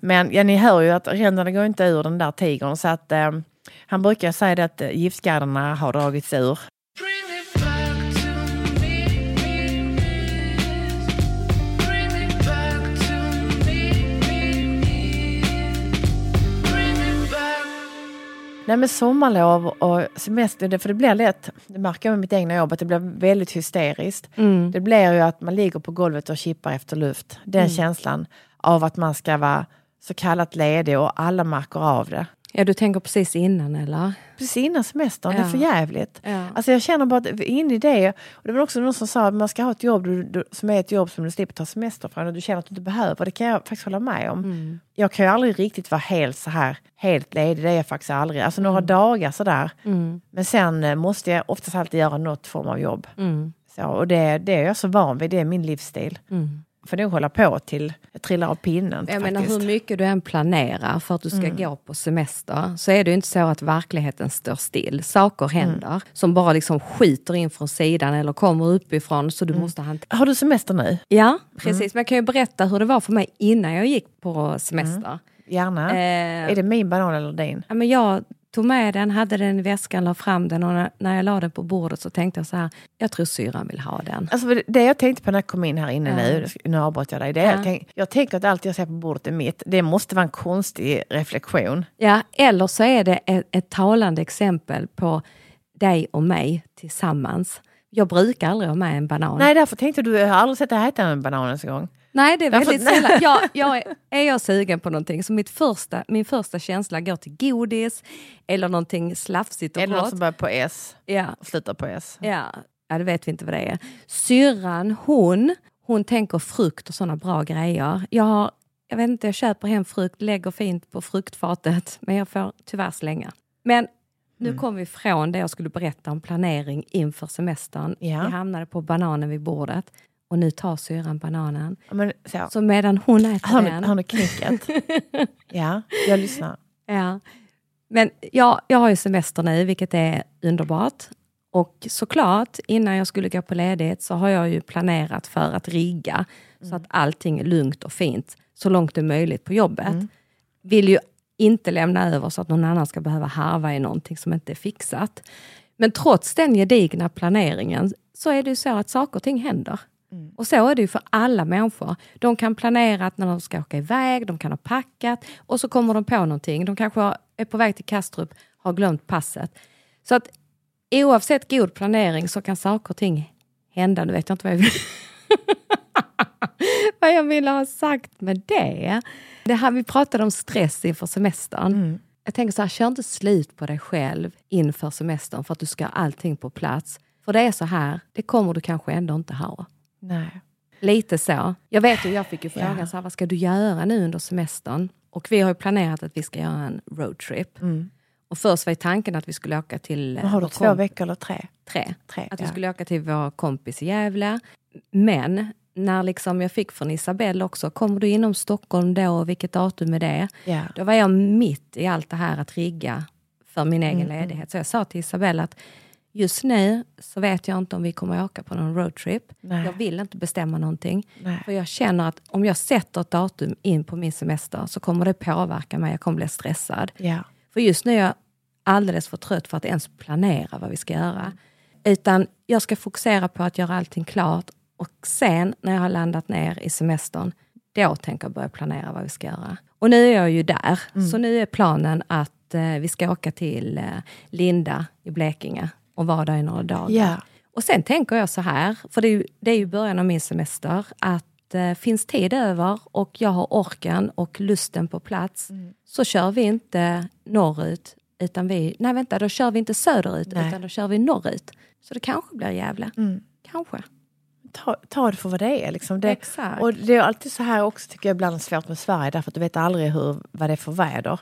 [SPEAKER 1] Men ja, ni hör ju att ränderna går inte ur den där tigern. Så att, eh, han brukar säga det att eh, giftgarderna har dragits ur. Nej men sommarlov och semester, för det blir lätt, det märker jag med mitt egna jobb, att det blir väldigt hysteriskt.
[SPEAKER 2] Mm.
[SPEAKER 1] Det blir ju att man ligger på golvet och kippar efter luft. Den
[SPEAKER 2] Mm.
[SPEAKER 1] känslan av att man ska vara så kallat ledig och alla märker av det.
[SPEAKER 2] Ja, du tänker precis innan eller?
[SPEAKER 1] Precis innan semestern, det är
[SPEAKER 2] Ja.
[SPEAKER 1] för jävligt.
[SPEAKER 2] Ja.
[SPEAKER 1] Alltså jag känner bara att in i det, och det var också någon som sa att man ska ha ett jobb du, du, som är ett jobb som du slipper ta semester från och du känner att du inte behöver. Det kan jag faktiskt hålla med om.
[SPEAKER 2] Mm.
[SPEAKER 1] Jag kan ju aldrig riktigt vara helt så här, helt ledig, det är jag faktiskt aldrig. Alltså några dagar sådär.
[SPEAKER 2] Mm.
[SPEAKER 1] Men sen eh, måste jag oftast alltid göra något form av jobb.
[SPEAKER 2] Mm.
[SPEAKER 1] Så, och det, det är jag så van vid, det är min livsstil.
[SPEAKER 2] Mm.
[SPEAKER 1] Får nog hålla på till jag trillar av pinnen.
[SPEAKER 2] Jag menar hur mycket du än planerar för att du ska gå på semester så är det ju inte så att verkligheten står still. Saker händer som bara liksom skiter in från sidan eller kommer uppifrån så du måste hantera.
[SPEAKER 1] Har du semester nu?
[SPEAKER 2] Ja, precis. Men jag kan ju berätta hur det var för mig innan jag gick på semester.
[SPEAKER 1] Gärna.
[SPEAKER 2] Eh,
[SPEAKER 1] Är det min banan eller din?
[SPEAKER 2] Ja, men jag tog med den, hade den i väskan, la fram den och när, jag la den på bordet så tänkte jag så här, jag tror syrran vill ha den.
[SPEAKER 1] Alltså det jag tänkte på när jag kom in här inne
[SPEAKER 2] Ja.
[SPEAKER 1] nu, nu avbröt jag dig. Det
[SPEAKER 2] Ja.
[SPEAKER 1] jag, tänk, jag tänker att allt jag ser på bordet är mitt. Det måste vara en konstig reflektion.
[SPEAKER 2] Ja, eller så är det ett, ett talande exempel på dig och mig tillsammans. Jag brukar aldrig ha med en banan.
[SPEAKER 1] Nej, därför tänkte du, jag har aldrig sett dig äta en banan ens en gång.
[SPEAKER 2] Nej, det är väldigt sällan. [LAUGHS] Jag, jag, är- jag sugen på någonting så mitt första, min första känsla går till godis eller någonting slafsigt och
[SPEAKER 1] det något som börjar på S
[SPEAKER 2] Ja,
[SPEAKER 1] och slutar på S?
[SPEAKER 2] ja, ja, det vet vi inte vad det är. Syrran, hon, hon tänker frukt och sådana bra grejer. Jag, har, jag vet inte, jag köper hem frukt, lägger fint på fruktfatet, men jag får tyvärr slänga. Men nu
[SPEAKER 1] Mm.
[SPEAKER 2] kom vi från det jag skulle berätta om planering inför semestern.
[SPEAKER 1] Ja.
[SPEAKER 2] Vi hamnade på bananen vid bordet och nu tar syrran bananen.
[SPEAKER 1] Ja, Men, så.
[SPEAKER 2] Så medan hon äter den...
[SPEAKER 1] ni, hör ni knicket? [LAUGHS] ja, jag lyssnar.
[SPEAKER 2] Ja. Men jag, jag har ju semester nu, vilket är underbart. Och såklart, innan jag skulle gå på ledighet så har jag ju planerat för att rigga så att allting är lugnt och fint så långt det är möjligt på jobbet. Vill ju inte lämna över så att någon annan ska behöva harva i någonting som inte är fixat. Men trots den gedigna planeringen så är det ju så att saker och ting händer. Och så är det ju för alla människor. De kan planera att när de ska åka iväg, de kan ha packat och så kommer de på någonting. De kanske är på väg till Kastrup, har glömt passet. Så att oavsett god planering så kan saker och ting hända. Nu vet jag inte vad jag vill, [LAUGHS] vad jag ville ha sagt med det. det här, vi pratade om stress inför semestern. Jag tänker så här, kör inte slut på dig själv inför semestern för att du ska ha allting på plats. För det är så här, det kommer du kanske ändå inte ha.
[SPEAKER 1] Nej.
[SPEAKER 2] Lite så. Jag vet ju, jag fick ju frågan
[SPEAKER 1] Ja.
[SPEAKER 2] så här, vad ska du göra nu under semestern? Och vi har ju planerat att vi ska göra en roadtrip. Och först var ju tanken att vi skulle åka till... eh,
[SPEAKER 1] Men har du två veckor eller tre?
[SPEAKER 2] Tre.
[SPEAKER 1] Tre,
[SPEAKER 2] Att vi
[SPEAKER 1] ja.
[SPEAKER 2] skulle åka till vår kompis i Gävle. Men när liksom jag fick från Isabelle också, kommer du inom Stockholm då? Vilket datum är det?
[SPEAKER 1] Ja.
[SPEAKER 2] Då var jag mitt i allt det här att rigga för min egen
[SPEAKER 1] Mm,
[SPEAKER 2] ledighet. Så jag sa till Isabelle att just nu så vet jag inte om vi kommer åka på någon roadtrip.
[SPEAKER 1] Nej.
[SPEAKER 2] Jag vill inte bestämma någonting.
[SPEAKER 1] Nej.
[SPEAKER 2] För jag känner att om jag sätter ett datum in på min semester så kommer det påverka mig. Jag kommer bli stressad.
[SPEAKER 1] Ja.
[SPEAKER 2] För just nu är jag alldeles för trött för att ens planera vad vi ska göra. Utan jag ska fokusera på att göra allting klart och sen när jag har landat ner i semestern, då tänker jag börja planera vad vi ska göra. Och nu är jag ju där, så nu är planen att eh, vi ska åka till eh, Linda i Blekinge och vara där i några dagar.
[SPEAKER 1] Ja.
[SPEAKER 2] Och sen tänker jag så här, för det är ju, det är ju början av min semester, att eh, finns tid över och jag har orken och lusten på plats, så kör vi inte norrut, utan vi, nej vänta, då kör vi inte söderut,
[SPEAKER 1] Nej.
[SPEAKER 2] utan då kör vi norrut. Så det kanske blir Gävle. Kanske.
[SPEAKER 1] Ta, ta det för vad det är. Liksom. Det,
[SPEAKER 2] Exakt.
[SPEAKER 1] Och det är alltid så här också tycker jag ibland svårt med Sverige därför att du vet aldrig hur, vad det är för väder.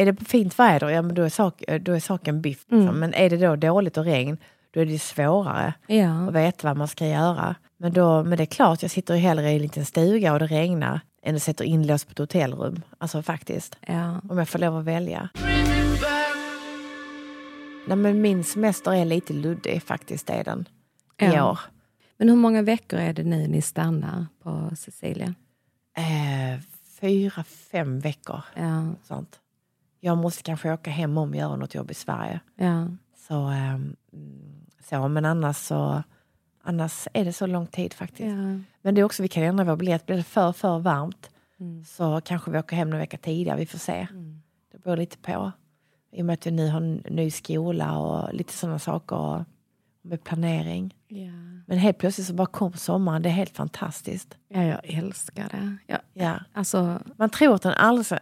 [SPEAKER 1] Är det fint väder, ja men då är, sak, då är saken biff. Liksom. Men är det då dåligt och regn, då är det svårare
[SPEAKER 2] Ja.
[SPEAKER 1] att veta vad man ska göra. Men, då, men det är klart, jag sitter ju hellre i en liten stuga och det regnar än att sätta inlåst på ett hotellrum. Alltså faktiskt.
[SPEAKER 2] ja.
[SPEAKER 1] Om jag får lov att välja. Nej, men min semester är lite luddig faktiskt, det är den. I
[SPEAKER 2] Ja.
[SPEAKER 1] år.
[SPEAKER 2] Men hur många veckor är det nu ni stannar på Sicilien?
[SPEAKER 1] Eh, fyra, fem veckor.
[SPEAKER 2] Ja,
[SPEAKER 1] Sånt. Jag måste kanske åka hem om och göra något jobb i Sverige.
[SPEAKER 2] ja.
[SPEAKER 1] Så, ehm, så men annars så annars är det så lång tid faktiskt.
[SPEAKER 2] ja.
[SPEAKER 1] Men det är också, vi kan ändra vår biljett. Blir det för, för varmt
[SPEAKER 2] Mm.
[SPEAKER 1] så kanske vi åker hem en vecka tidigare. Vi får se.
[SPEAKER 2] Mm.
[SPEAKER 1] Det beror lite på. I och med att vi nu har en ny skola och lite sådana saker. Med planering.
[SPEAKER 2] Ja.
[SPEAKER 1] Men helt plötsligt så bara kom sommaren. Det är helt fantastiskt.
[SPEAKER 2] ja, jag älskar det. Ja,
[SPEAKER 1] Ja.
[SPEAKER 2] alltså,
[SPEAKER 1] Man tror att den aldrig.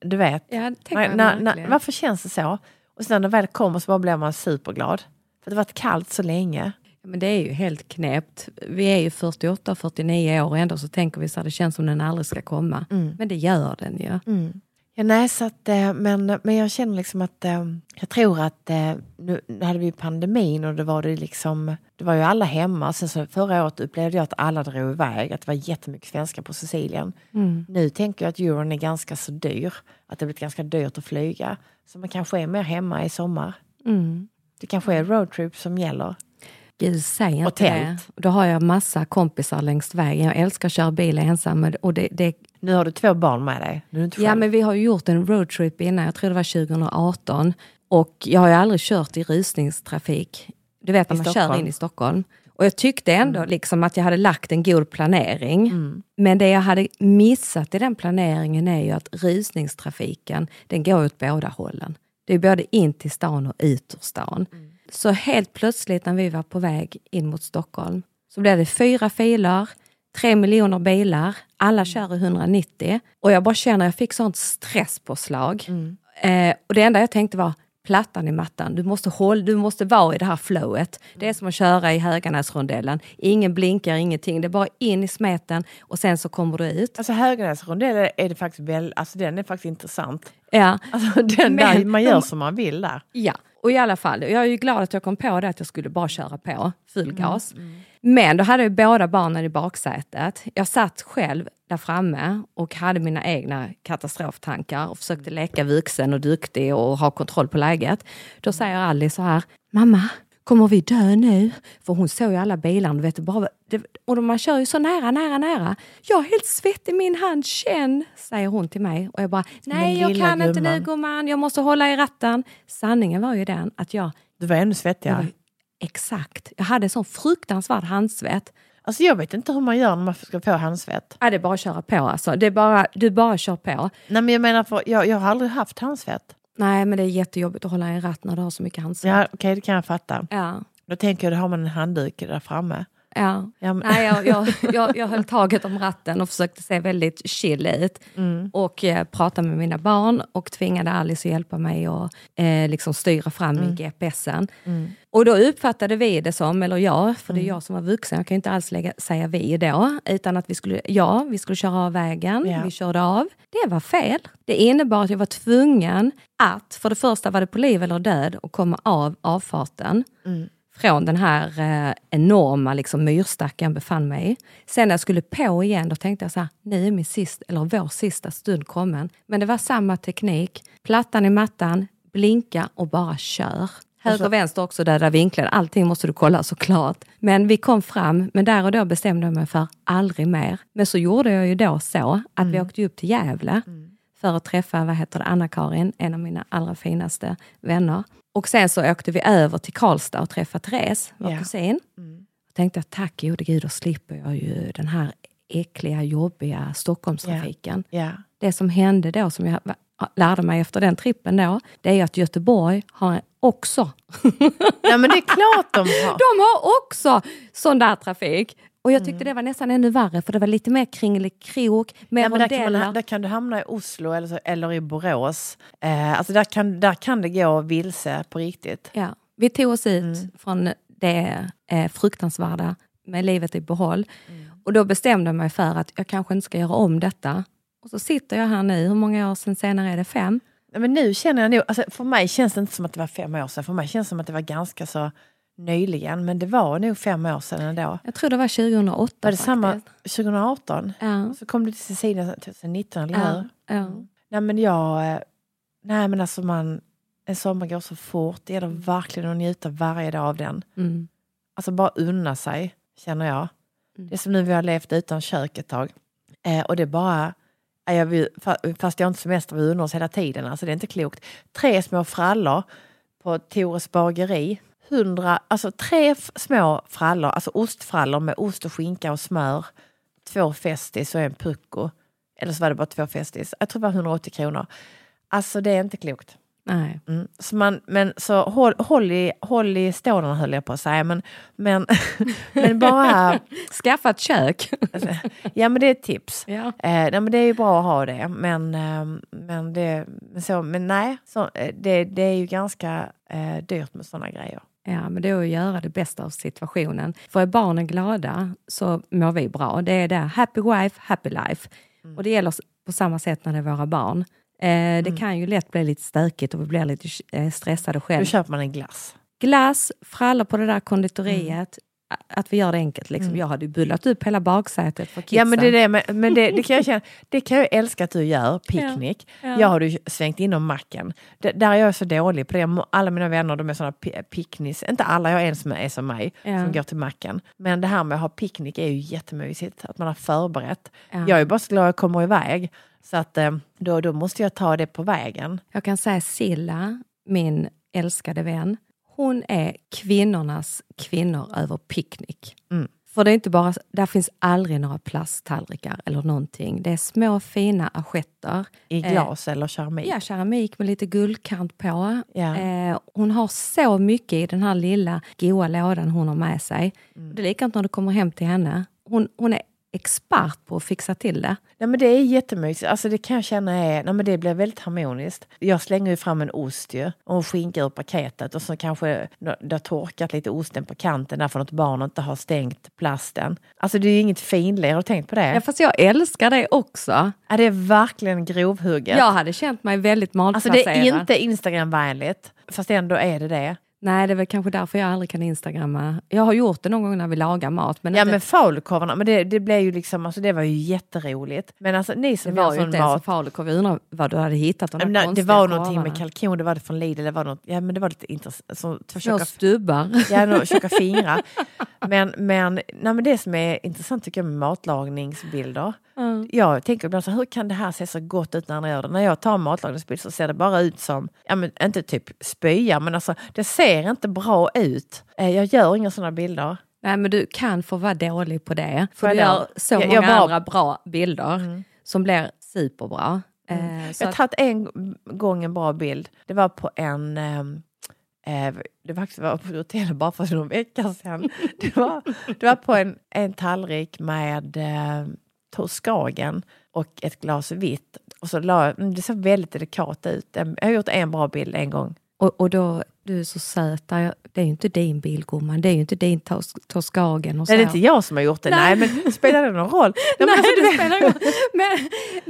[SPEAKER 1] Du vet.
[SPEAKER 2] ja,
[SPEAKER 1] när, när, när, varför känns det så? Och sen när det väl kommer så bara blir man superglad. För det har varit kallt så länge.
[SPEAKER 2] Ja, Men det är ju helt knäppt. Vi är ju 48 och 49 år och ändå så tänker vi så här, det känns som den aldrig ska komma.
[SPEAKER 1] Mm.
[SPEAKER 2] Men det gör den ju.
[SPEAKER 1] Mm. Ja, nej, så att, eh, men, men jag känner liksom att eh, jag tror att eh, nu, nu hade vi pandemin och det var det liksom, det var ju alla hemma. Sen så förra året upplevde jag att alla drog iväg, att det var jättemycket svenskar på Sicilien.
[SPEAKER 2] Mm.
[SPEAKER 1] Nu tänker jag att euron är ganska så dyr, att det blivit ganska dyrt att flyga. Så man kanske är mer hemma i sommar.
[SPEAKER 2] Mm.
[SPEAKER 1] Det kanske är roadtrip som gäller.
[SPEAKER 2] Gud, säg inte
[SPEAKER 1] Och tält.
[SPEAKER 2] det. Då har jag massa kompisar längs vägen. Jag älskar att köra bil ensam. Och det, det,
[SPEAKER 1] Nu har du två barn med dig. Nu inte
[SPEAKER 2] ja, men vi har gjort en roadtrip innan, jag tror det var 2018. Och jag har ju aldrig kört i rusningstrafik. Du vet när man kör
[SPEAKER 1] Stockholm.
[SPEAKER 2] in i Stockholm. Och jag tyckte ändå liksom att jag hade lagt en god planering. Men det jag hade missat i den planeringen är ju att rusningstrafiken, den går åt båda hållen. Det är både in till stan och ut ur stan. Så helt plötsligt när vi var på väg in mot Stockholm så blev det fyra filer, tre miljoner bilar, alla kör i 190 och jag bara känner jag fick sånt stresspåslag. Eh, och det enda jag tänkte var plattan i mattan. Du måste, hålla, du måste vara i det här flowet. Det är som att köra i Höganäsrondellen. Ingen blinkar, ingenting. Det är bara in i smeten och sen så kommer du ut.
[SPEAKER 1] Alltså Höganäsrondellen är det faktiskt väl, alltså den är faktiskt intressant.
[SPEAKER 2] Ja,
[SPEAKER 1] Alltså den
[SPEAKER 2] Men
[SPEAKER 1] där man gör [LAUGHS] som man vill där.
[SPEAKER 2] Ja, och i alla fall, jag är ju glad att jag kom på det att jag skulle bara köra på full
[SPEAKER 1] Mm,
[SPEAKER 2] gas. Men då hade jag båda barnen i baksätet. Jag satt själv där framme och hade mina egna katastroftankar och försökte leka vuxen och duktig och ha kontroll på läget. Då säger Alice så här, mamma, kommer vi dö nu? För hon såg ju alla bilarna, du vet, det bara, det, och man kör ju så nära, nära, nära. Jag är helt svett i min hand, känn, säger hon till mig. Och jag bara, nej jag kan inte nu
[SPEAKER 1] gumman."
[SPEAKER 2] gumman, jag måste hålla i ratten. Sanningen var ju den att jag,
[SPEAKER 1] Du var ännu svettigare.
[SPEAKER 2] var, exakt, jag hade sån fruktansvärd handsvett.
[SPEAKER 1] Alltså jag vet inte hur man gör när man ska få handsvett.
[SPEAKER 2] Ja, det är bara att köra på alltså. Det är bara, du bara kör på.
[SPEAKER 1] Nej men jag menar, för jag, jag har aldrig haft handsvett.
[SPEAKER 2] Nej, men det är jättejobbigt att hålla i en ratt när du har så mycket handsvett.
[SPEAKER 1] Ja, Okej, det kan jag fatta.
[SPEAKER 2] Ja.
[SPEAKER 1] Då tänker jag, då har man en handduk där framme.
[SPEAKER 2] Ja.
[SPEAKER 1] Ja,
[SPEAKER 2] Nej, jag, jag, [LAUGHS] jag, jag höll taget om ratten och försökte se väldigt chill ut.
[SPEAKER 1] Mm.
[SPEAKER 2] Och eh, prata med mina barn och tvingade Alice att hjälpa mig att eh, liksom styra fram
[SPEAKER 1] Mm.
[SPEAKER 2] i GPSen. Och då uppfattade vi det som, eller jag, för det
[SPEAKER 1] Mm.
[SPEAKER 2] är jag som var vuxen, jag kan inte alls lägga, säga vi då, utan att vi skulle, ja, vi skulle köra av vägen,
[SPEAKER 1] Ja.
[SPEAKER 2] vi körde av. Det var fel. Det innebar att jag var tvungen att, för det första var det på liv eller död, att komma av avfarten
[SPEAKER 1] Mm.
[SPEAKER 2] Från den här eh, enorma liksom, myrstacken jag befann mig i. Sen när jag skulle på igen, då tänkte jag så här, nu är min sista, eller vår sista stund kommen. Men det var samma teknik, plattan i mattan, blinka och bara kör. Höger och vänster också, döda vinklar, allting måste du kolla såklart. Men vi kom fram, men där och då bestämde jag mig för aldrig mer. Men så gjorde jag ju då så att vi åkte upp till Gävle för att träffa vad heter Anna-Karin, en av mina allra finaste vänner. Och sen så åkte vi över till Karlstad och träffade Therese, vår
[SPEAKER 1] Ja.
[SPEAKER 2] kusin. Jag tänkte att tack gode gud, då slipper jag ju den här äckliga, jobbiga Stockholmstrafiken.
[SPEAKER 1] ja.
[SPEAKER 2] Det som hände då, som jag lärde mig efter den trippen då, det är att Göteborg har också,
[SPEAKER 1] ja, men det är klart de [LAUGHS] har.
[SPEAKER 2] de har också sån där trafik. Och jag tyckte det var nästan ännu värre, för det var lite mer kringelikrok, mer
[SPEAKER 1] Ja, men där, kan
[SPEAKER 2] rondeller.
[SPEAKER 1] man, där kan du hamna i Oslo eller, så, eller i Borås. Eh, alltså där kan, där kan det gå vilse på riktigt.
[SPEAKER 2] Ja, vi tog oss ut
[SPEAKER 1] Mm.
[SPEAKER 2] från det eh, fruktansvärda med livet i behåll.
[SPEAKER 1] Mm.
[SPEAKER 2] Och då bestämde jag mig för att jag kanske inte ska göra om detta. Och så sitter jag här nu, hur många år sedan senare är det? Fem?
[SPEAKER 1] Men nu känner jag nog, alltså för mig känns det inte som att det var fem år sedan. För mig känns det som att det var ganska så nyligen. Men det var nog fem år sedan ändå.
[SPEAKER 2] Jag tror det var 2008
[SPEAKER 1] Var det
[SPEAKER 2] faktiskt.
[SPEAKER 1] samma 2018?
[SPEAKER 2] Ja,
[SPEAKER 1] Så kom du till Cecilia 2019, eller
[SPEAKER 2] ja,
[SPEAKER 1] hur?
[SPEAKER 2] ja.
[SPEAKER 1] Nej men jag... eh, Nej men alltså man... En sommar går så fort. Det gäller verkligen att njuta varje dag av den.
[SPEAKER 2] Mm.
[SPEAKER 1] Alltså bara unna sig, känner jag.
[SPEAKER 2] Mm.
[SPEAKER 1] Det är som nu vi har levt utan kök ett tag. Eh, och det är bara... Jag vill, fa- fast jag har inte semester vid Unnås hela tiden, alltså det är inte klokt. Tre små frallor på Tores bageri. 100, alltså tre små frallor, alltså ostfrallor med ost och skinka och smör. Två Festis och en Pucko. Eller så var det bara två Festis. Jag tror det var 180 kronor. Alltså det är inte klokt.
[SPEAKER 2] Nej.
[SPEAKER 1] Mm. Så, man, men, så håll, håll, i, håll i stålarna höll jag på att säga. Men, men, [LAUGHS] men bara... [LAUGHS]
[SPEAKER 2] Skaffa ett kök. [LAUGHS]
[SPEAKER 1] Ja men det är ett tips.
[SPEAKER 2] ja.
[SPEAKER 1] Eh, nej, men det är ju bra att ha det. Men, eh, men, det, så, men nej, så, eh, det, det är ju ganska eh, dyrt med sådana grejer.
[SPEAKER 2] Ja, men det är att göra det bästa av situationen. För är barnen glada så mår vi bra. Det är det, happy wife, happy life. Och det gäller på samma sätt när det är våra barn. Eh, det kan ju lätt bli lite stökigt och vi blir lite eh, stressade
[SPEAKER 1] Då
[SPEAKER 2] själv.
[SPEAKER 1] köper man en glass.
[SPEAKER 2] Glass, frallor på det där konditoriet. a- Att vi gör det enkelt. Liksom. Jag hade bullat upp hela baksätet för kidsen.
[SPEAKER 1] Ja men det, är det, men, men det, det kan jag känna, det kan jag älska att du gör, picknick.
[SPEAKER 2] Ja.
[SPEAKER 1] Jag har du svängt in om macken. Det, där är jag så dålig på det. Alla mina vänner de är sådana pi- picknicks. Inte alla, jag har en som är som mig,
[SPEAKER 2] Ja.
[SPEAKER 1] som går till macken. Men det här med att ha picknick är ju jättemysigt. Att man har förberett.
[SPEAKER 2] Ja.
[SPEAKER 1] Jag är bara så glad att jag kommer iväg. Så att eh, då, då måste jag ta det på vägen.
[SPEAKER 2] Jag kan säga Silla, min älskade vän, hon är kvinnornas kvinnor över picknick.
[SPEAKER 1] Mm.
[SPEAKER 2] För det är inte bara, där finns aldrig några plasttallrikar eller någonting. Det är små fina assietter.
[SPEAKER 1] I
[SPEAKER 2] Eh,
[SPEAKER 1] glas eller keramik.
[SPEAKER 2] Ja, keramik med lite guldkant på.
[SPEAKER 1] Ja.
[SPEAKER 2] Eh, hon har så mycket i den här lilla goa lådan hon har med sig.
[SPEAKER 1] Mm.
[SPEAKER 2] Det är likadant när du kommer hem till henne. Hon, hon är expert på att fixa till det.
[SPEAKER 1] Nej, men det är jättemysigt. Alltså, det kan jag känna är, nej, men det blir väldigt harmoniskt. Jag slänger ju fram en ost ju, och en skinka ur paketet och så kanske det har torkat lite osten på kanten därför att barn inte har stängt plasten. Alltså det är ju inget finlir, har du tänkt på det?
[SPEAKER 2] Ja, fast jag älskar det också.
[SPEAKER 1] Ja, det är verkligen grovhugget.
[SPEAKER 2] Jag hade känt mig väldigt
[SPEAKER 1] Alltså
[SPEAKER 2] malplacerad.
[SPEAKER 1] det är inte Instagramvänligt, fast ändå är det det.
[SPEAKER 2] Nej, det är väl kanske därför jag aldrig kan instagramma. Jag har gjort det någon gång när vi lagar mat. Men
[SPEAKER 1] Ja
[SPEAKER 2] inte,
[SPEAKER 1] men falukorvarna, men det, det blev ju liksom, alltså det var ju jätteroligt. Men alltså ni
[SPEAKER 2] det
[SPEAKER 1] som gör
[SPEAKER 2] var ju inte ens
[SPEAKER 1] mat.
[SPEAKER 2] falukorv. Jag undrar vad du hade hittat de
[SPEAKER 1] Nej, Det var någonting med
[SPEAKER 2] korvarna.
[SPEAKER 1] kalkon, det var det från Lidl, det var något, ja men det var lite intressant. Så, två tjocka,
[SPEAKER 2] stubbar.
[SPEAKER 1] ja, några tjocka [LAUGHS] fingrar. Men, men, nej, men det som är intressant tycker jag med matlagningsbilder.
[SPEAKER 2] Mm.
[SPEAKER 1] Jag tänker ibland så hur kan det här se så gott ut när jag gör det? När jag tar matlagningsbild så ser det bara ut som, ja men inte typ spya, men alltså det ser inte bra ut. Eh, Jag gör inga sådana bilder.
[SPEAKER 2] Nej, men du kan få vara dålig på det. För du gör så
[SPEAKER 1] Jag-
[SPEAKER 2] många
[SPEAKER 1] jag bara-
[SPEAKER 2] andra bra bilder som blir superbra. Eh, så
[SPEAKER 1] Jag har tagit en gång en bra bild. Det var på en ehm, eh, det var faktiskt var på ett hotell bara för någon vecka sedan. [LAUGHS] Det var, det var på en, en tallrik med eh, Torskagen och ett glas vitt. Och så la, mm, det såg väldigt delikat ut. Jag har gjort en bra bild en gång.
[SPEAKER 2] och, och då, du är så söt. Det är ju inte din bil gumman. Det är ju inte din tos- Toscagen. Och så.
[SPEAKER 1] Nej, det är inte jag som har gjort det. Nej, men spelar det någon roll? [LAUGHS] Nej, men,
[SPEAKER 2] Nej,
[SPEAKER 1] du
[SPEAKER 2] det spelar roll. Men,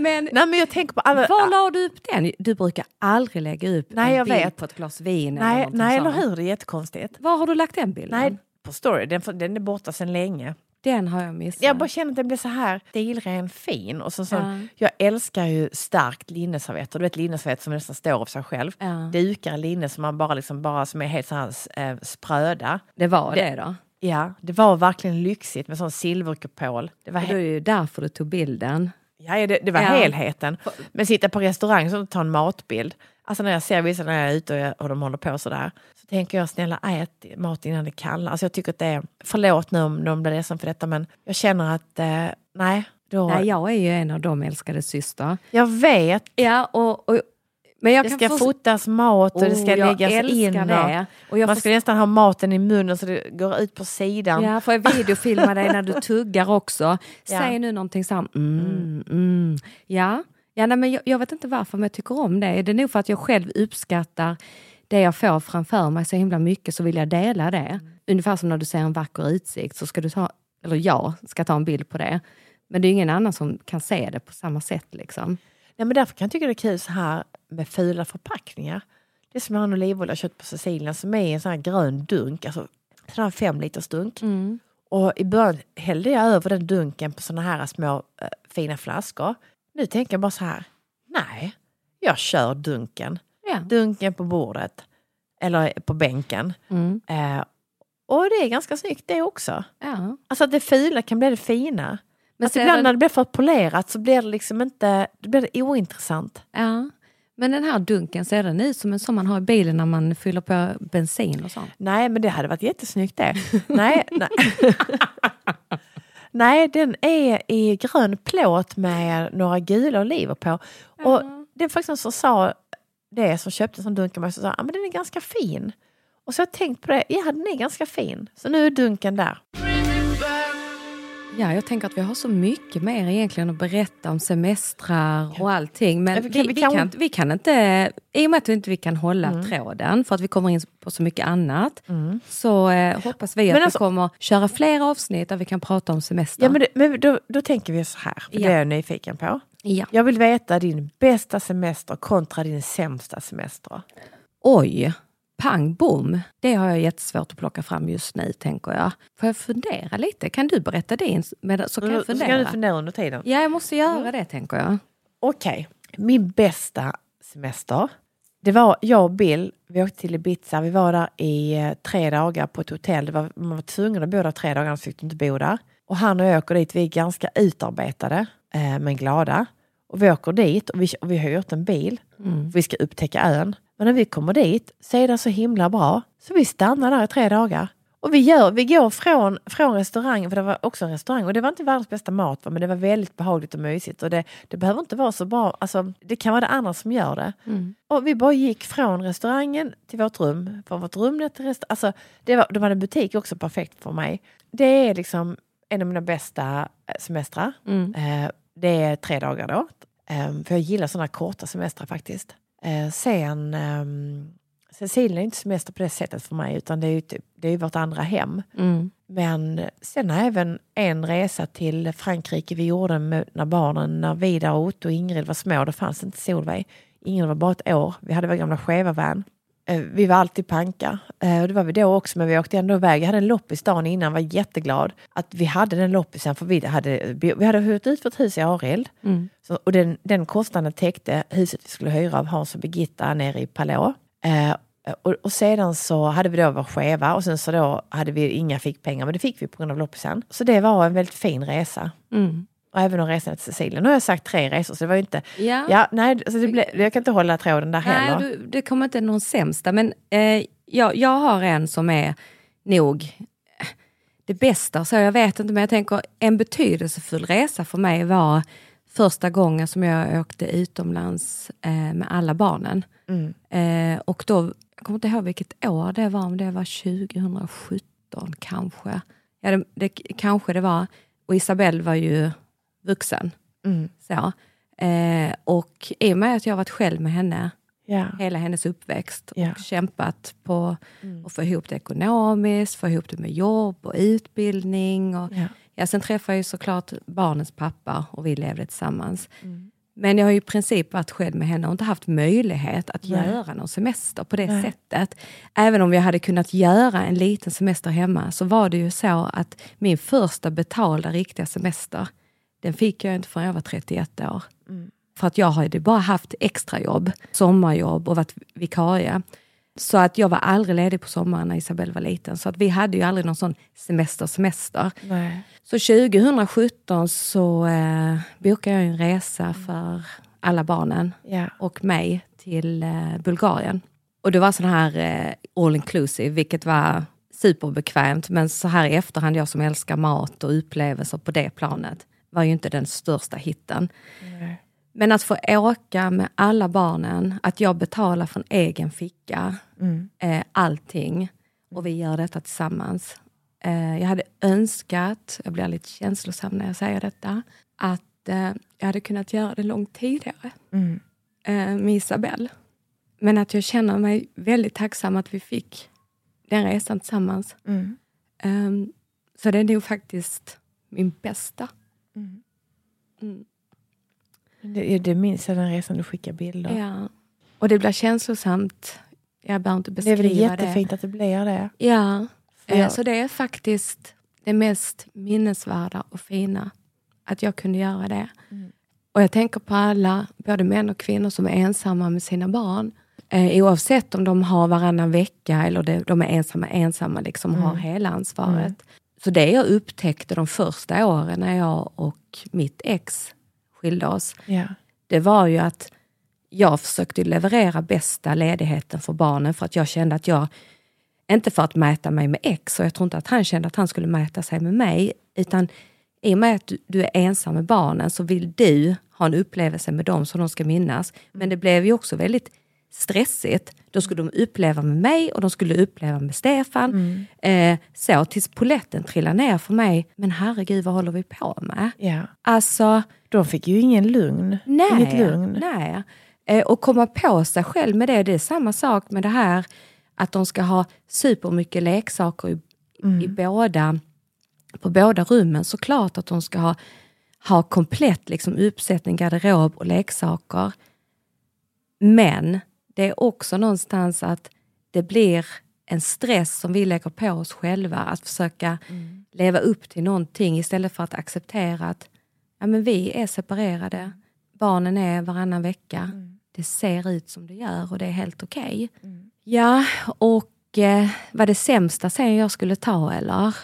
[SPEAKER 2] men
[SPEAKER 1] Nej, men jag tänker på alla...
[SPEAKER 2] var la du upp den? Du brukar aldrig lägga upp
[SPEAKER 1] Nej,
[SPEAKER 2] en
[SPEAKER 1] jag
[SPEAKER 2] bild
[SPEAKER 1] vet.
[SPEAKER 2] på ett glas vin. eller
[SPEAKER 1] nej,
[SPEAKER 2] någonting
[SPEAKER 1] nej, eller hur? Det är jättekonstigt.
[SPEAKER 2] Var har du lagt den bilden?
[SPEAKER 1] Nej, på story. Den, den är borta sedan länge.
[SPEAKER 2] Den har jag missat.
[SPEAKER 1] Jag bara känner att den blir så här stilren fin. Och så, så,
[SPEAKER 2] Ja.
[SPEAKER 1] Jag älskar ju starkt linneservetter. Du vet linneservetter som nästan står av sig själv.
[SPEAKER 2] Ja.
[SPEAKER 1] Dukar linne som man bara, liksom, bara som är helt så här eh, spröda.
[SPEAKER 2] Det var det,
[SPEAKER 1] Det-
[SPEAKER 2] då?
[SPEAKER 1] Ja, det var verkligen lyxigt med sån silverkupol. Det var,
[SPEAKER 2] Det är ju därför du tog bilden.
[SPEAKER 1] ja, det, det var
[SPEAKER 2] Ja.
[SPEAKER 1] helheten. Men sitta på restaurang och ta en matbild. Alltså när jag ser vissa när jag är ute och, jag, och de håller på sådär. Så tänker jag snälla ät mat innan det kallar. Alltså jag tycker att det är, förlåt nu om de blir ledsen för detta men jag känner att eh, nej. Då,
[SPEAKER 2] Nej, jag är ju en av de älskade syster.
[SPEAKER 1] Jag vet.
[SPEAKER 2] Ja, och, och, men jag
[SPEAKER 1] Det ska
[SPEAKER 2] få-
[SPEAKER 1] fotas mat och det ska
[SPEAKER 2] Oh,
[SPEAKER 1] läggas in. Och
[SPEAKER 2] det. Och jag
[SPEAKER 1] man
[SPEAKER 2] får-
[SPEAKER 1] ska nästan ha maten i munnen så det går ut på sidan.
[SPEAKER 2] Ja, får jag [LAUGHS] videofilma dig när du tuggar också?
[SPEAKER 1] Ja.
[SPEAKER 2] Säg nu någonting så här, mm, mm. Ja, ja nej, men jag, jag vet inte varför men jag tycker om det. Det är nog för att jag själv uppskattar det jag får framför mig så himla mycket så vill jag dela det.
[SPEAKER 1] Mm.
[SPEAKER 2] Ungefär som när du ser en vacker utsikt så ska du ta, eller jag ska ta en bild på det. Men det är ingen annan som kan se det på samma sätt. Liksom.
[SPEAKER 1] Nej, men därför kan jag tycka det är kul så här med fula förpackningar. Det är som jag har en olivolja köpt på Sicilien som är en sån här grön dunk, alltså sån här fem liters dunk.
[SPEAKER 2] Mm.
[SPEAKER 1] Och i början hällde jag över den dunken på såna här små eh, fina flaskor. Nu tänker jag bara så här, nej, jag kör dunken.
[SPEAKER 2] Ja.
[SPEAKER 1] Dunken på bordet eller på bänken.
[SPEAKER 2] Mm.
[SPEAKER 1] Eh, och det är ganska snyggt det också.
[SPEAKER 2] Ja.
[SPEAKER 1] Alltså att det fula kan bli det fina.
[SPEAKER 2] Men ser
[SPEAKER 1] ibland
[SPEAKER 2] den-
[SPEAKER 1] när det blir för polerat så blir det liksom inte, det blir det ointressant.
[SPEAKER 2] Ja. Men den här dunken, ser den ut som en som man har i bilen när man fyller på bensin och sånt?
[SPEAKER 1] Nej, men det hade varit jättesnyggt det. [LAUGHS] nej, nej. Nej, den är i grön plåt med några gula oliver på. Och det är faktiskt som sa det, som köpte en sån dunk av mig, som sa att men den är ganska fin. Och så har jag tänkt på det, ja den är ganska fin. Så nu är dunken där.
[SPEAKER 2] Ja, jag tänker att vi har så mycket mer egentligen att berätta om semestrar och allting. Men vi,
[SPEAKER 1] vi kan-
[SPEAKER 2] vi,
[SPEAKER 1] kan-
[SPEAKER 2] kan, vi kan inte, i och med att vi inte vi kan hålla tråden för att vi kommer in på så mycket annat, så eh, hoppas vi att
[SPEAKER 1] Men
[SPEAKER 2] vi
[SPEAKER 1] alltså-
[SPEAKER 2] kommer köra fler avsnitt där vi kan prata om semester.
[SPEAKER 1] Ja, men det, men då, då tänker vi så här, för
[SPEAKER 2] Ja.
[SPEAKER 1] det är jag nyfiken på.
[SPEAKER 2] ja.
[SPEAKER 1] Jag vill veta din bästa semester kontra din sämsta semester.
[SPEAKER 2] Oj, pang bom. Det har jag jättesvårt att plocka fram just nu, tänker jag. Får jag fundera lite? Kan du berätta din? Så kan jag
[SPEAKER 1] Så ska
[SPEAKER 2] fundera.
[SPEAKER 1] du fundera under tiden.
[SPEAKER 2] Ja, jag måste göra det, tänker jag.
[SPEAKER 1] Okej, min bästa semester. Det var jag och Bill, vi åkte till Ibiza. Vi var där i eh, tre dagar på ett hotell. Det var, man var tvungen att bo där tre dagar, annars fick du inte bo där. Och han och jag åker dit, vi är ganska utarbetade eh, men glada. Och vi åker dit och vi, och vi har hyrt en bil.
[SPEAKER 2] Mm.
[SPEAKER 1] Vi ska upptäcka ön. Men när vi kommer dit så är det så himla bra. Så vi stannar där i tre dagar. Och vi, gör, vi går från, från restaurangen, för det var också en restaurang och det var inte världens bästa mat men det var väldigt behagligt och mysigt. Och det, det behöver inte vara så bra, alltså, det kan vara det andra som gör det.
[SPEAKER 2] Mm.
[SPEAKER 1] Och vi bara gick från restaurangen till vårt rum, från vårt rum till restaurangen. Alltså, det var, det var en butik också perfekt för mig. Det är liksom en av mina bästa eh, semestrar.
[SPEAKER 2] Mm.
[SPEAKER 1] Eh, det är tre dagar då. Eh, för jag gillar sådana korta semestrar faktiskt. Eh, sen, ehm, Sicilien är inte semester på det sättet för mig utan det är ju typ, det är ju vårt andra hem.
[SPEAKER 2] Mm.
[SPEAKER 1] Men sen har även en resa till Frankrike vi gjorde med, när barnen, när Vidar, Otto och Ingrid var små, då fanns inte Solveig. Ingrid var bara ett år. Vi hade vår gamla skeva van. Eh, Vi var alltid panka. Eh, Och det var vi då också, men vi åkte ändå iväg. Jag hade en loppis dagen innan, var jätteglad att vi hade den loppisen. För vi hade, vi hade hyrt ut vårt hus i Arild.
[SPEAKER 2] Mm.
[SPEAKER 1] Så, och den, den kostnaden täckte huset vi skulle hyra av Hans och Birgitta nere i Palå. Eh, och, och sedan så hade vi då vår skeva och sen så då hade vi inga fickpengar, men det fick vi på grund av loppisen. Så det var en väldigt fin resa.
[SPEAKER 2] Mm.
[SPEAKER 1] Och även en resa till Sicilien. Nu har jag sagt tre resor, så det var ju inte...
[SPEAKER 2] Ja.
[SPEAKER 1] Ja, nej, så det ble, jag kan inte hålla tråden där
[SPEAKER 2] Nej,
[SPEAKER 1] heller.
[SPEAKER 2] du, det kommer inte någon sämsta, men eh, jag, jag har en som är nog eh, det bästa. Så jag vet inte, men jag tänker en betydelsefull resa för mig var första gången som jag åkte utomlands eh, med alla barnen.
[SPEAKER 1] Mm.
[SPEAKER 2] Eh, och då, jag kommer inte ihåg vilket år det var, om det var 2017 kanske. Ja, det, det, kanske det var. Och Isabelle var ju vuxen.
[SPEAKER 1] Mm.
[SPEAKER 2] Så. Eh, och i och med att jag varit själv med henne
[SPEAKER 1] Ja.
[SPEAKER 2] hela hennes uppväxt
[SPEAKER 1] Ja.
[SPEAKER 2] och kämpat på
[SPEAKER 1] Mm.
[SPEAKER 2] att få ihop det ekonomiskt, få ihop det med jobb och utbildning. Och,
[SPEAKER 1] Ja.
[SPEAKER 2] ja, sen träffade jag ju såklart barnens pappa och vi levde tillsammans.
[SPEAKER 1] Mm.
[SPEAKER 2] Men jag har ju i princip varit själv med henne och inte haft möjlighet att
[SPEAKER 1] Nej.
[SPEAKER 2] göra någon semester på det
[SPEAKER 1] Nej.
[SPEAKER 2] sättet. Även om jag hade kunnat göra en liten semester hemma så var det ju så att min första betalda riktiga semester, den fick jag inte förrän jag var 31 år.
[SPEAKER 1] Mm.
[SPEAKER 2] För att jag hade bara haft extrajobb, sommarjobb och varit vikarie. Så att jag var aldrig ledig på sommaren när Isabelle var liten. Så att vi hade ju aldrig någon sån semester, semester.
[SPEAKER 1] Nej.
[SPEAKER 2] Så 2017 så eh, bokade jag en resa för alla barnen
[SPEAKER 1] Ja.
[SPEAKER 2] och mig till eh, Bulgarien. Och det var sån här eh, all inclusive, vilket var superbekvämt. Men så här i efterhand, jag som älskar mat och upplevelser på det planet, var ju inte den största hitten.
[SPEAKER 1] Nej.
[SPEAKER 2] Men att få åka med alla barnen, att jag betalar från egen ficka,
[SPEAKER 1] Mm.
[SPEAKER 2] eh, allting. Och vi gör detta tillsammans. Eh, jag hade önskat, jag blir lite känslosam när jag säger detta, att eh, jag hade kunnat göra det långt tidigare
[SPEAKER 1] Mm.
[SPEAKER 2] eh, med Isabelle. Men att jag känner mig väldigt tacksam att vi fick den resan tillsammans.
[SPEAKER 1] Mm.
[SPEAKER 2] Ehm, så det är nog faktiskt min bästa.
[SPEAKER 1] Mm.
[SPEAKER 2] Mm.
[SPEAKER 1] Det, det minns jag den resan du skickade bilder.
[SPEAKER 2] Ja. Och det blir känslosamt. Jag behöver inte
[SPEAKER 1] det är
[SPEAKER 2] beskriva
[SPEAKER 1] väl
[SPEAKER 2] det.
[SPEAKER 1] jättefint att det blir det.
[SPEAKER 2] Ja,
[SPEAKER 1] För
[SPEAKER 2] eh, så det är faktiskt det mest minnesvärda och fina. Att jag kunde göra det.
[SPEAKER 1] Mm.
[SPEAKER 2] Och jag tänker på alla, både män och kvinnor som är ensamma med sina barn. Eh, oavsett om de har varannan vecka eller de, de är ensamma, ensamma liksom
[SPEAKER 1] Mm.
[SPEAKER 2] har hela ansvaret. Så det jag upptäckte de första åren när jag och mitt ex skilde oss,
[SPEAKER 1] Ja.
[SPEAKER 2] det var ju att jag försökte leverera bästa ledigheten för barnen för att jag kände att jag, inte för att mäta mig med ex, och jag tror inte att han kände att han skulle mäta sig med mig, utan i och med att du är ensam med barnen så vill du ha en upplevelse med dem som de ska minnas. Men det blev ju också väldigt stressigt. Då skulle de uppleva med mig och de skulle uppleva med Stefan. Eh, så tills poletten trillade ner för mig. Men herregud, vad håller vi på med?
[SPEAKER 1] ja.
[SPEAKER 2] Alltså,
[SPEAKER 1] De fick ju ingen lugn.
[SPEAKER 2] Nej,
[SPEAKER 1] Inget lugn.
[SPEAKER 2] nej. Eh, och komma på sig själv med det, det är samma sak med det här att de ska ha supermycket leksaker i, i båda, på båda rummen. Såklart att de ska ha, ha komplett liksom, uppsättning, garderob och leksaker. Men det är också någonstans att det blir en stress som vi lägger på oss själva att försöka leva upp till någonting istället för att acceptera att ja, men vi är separerade, barnen är varannan vecka, det ser ut som det gör och det är helt okej. Ja, och eh, var det sämsta sen jag skulle ta eller?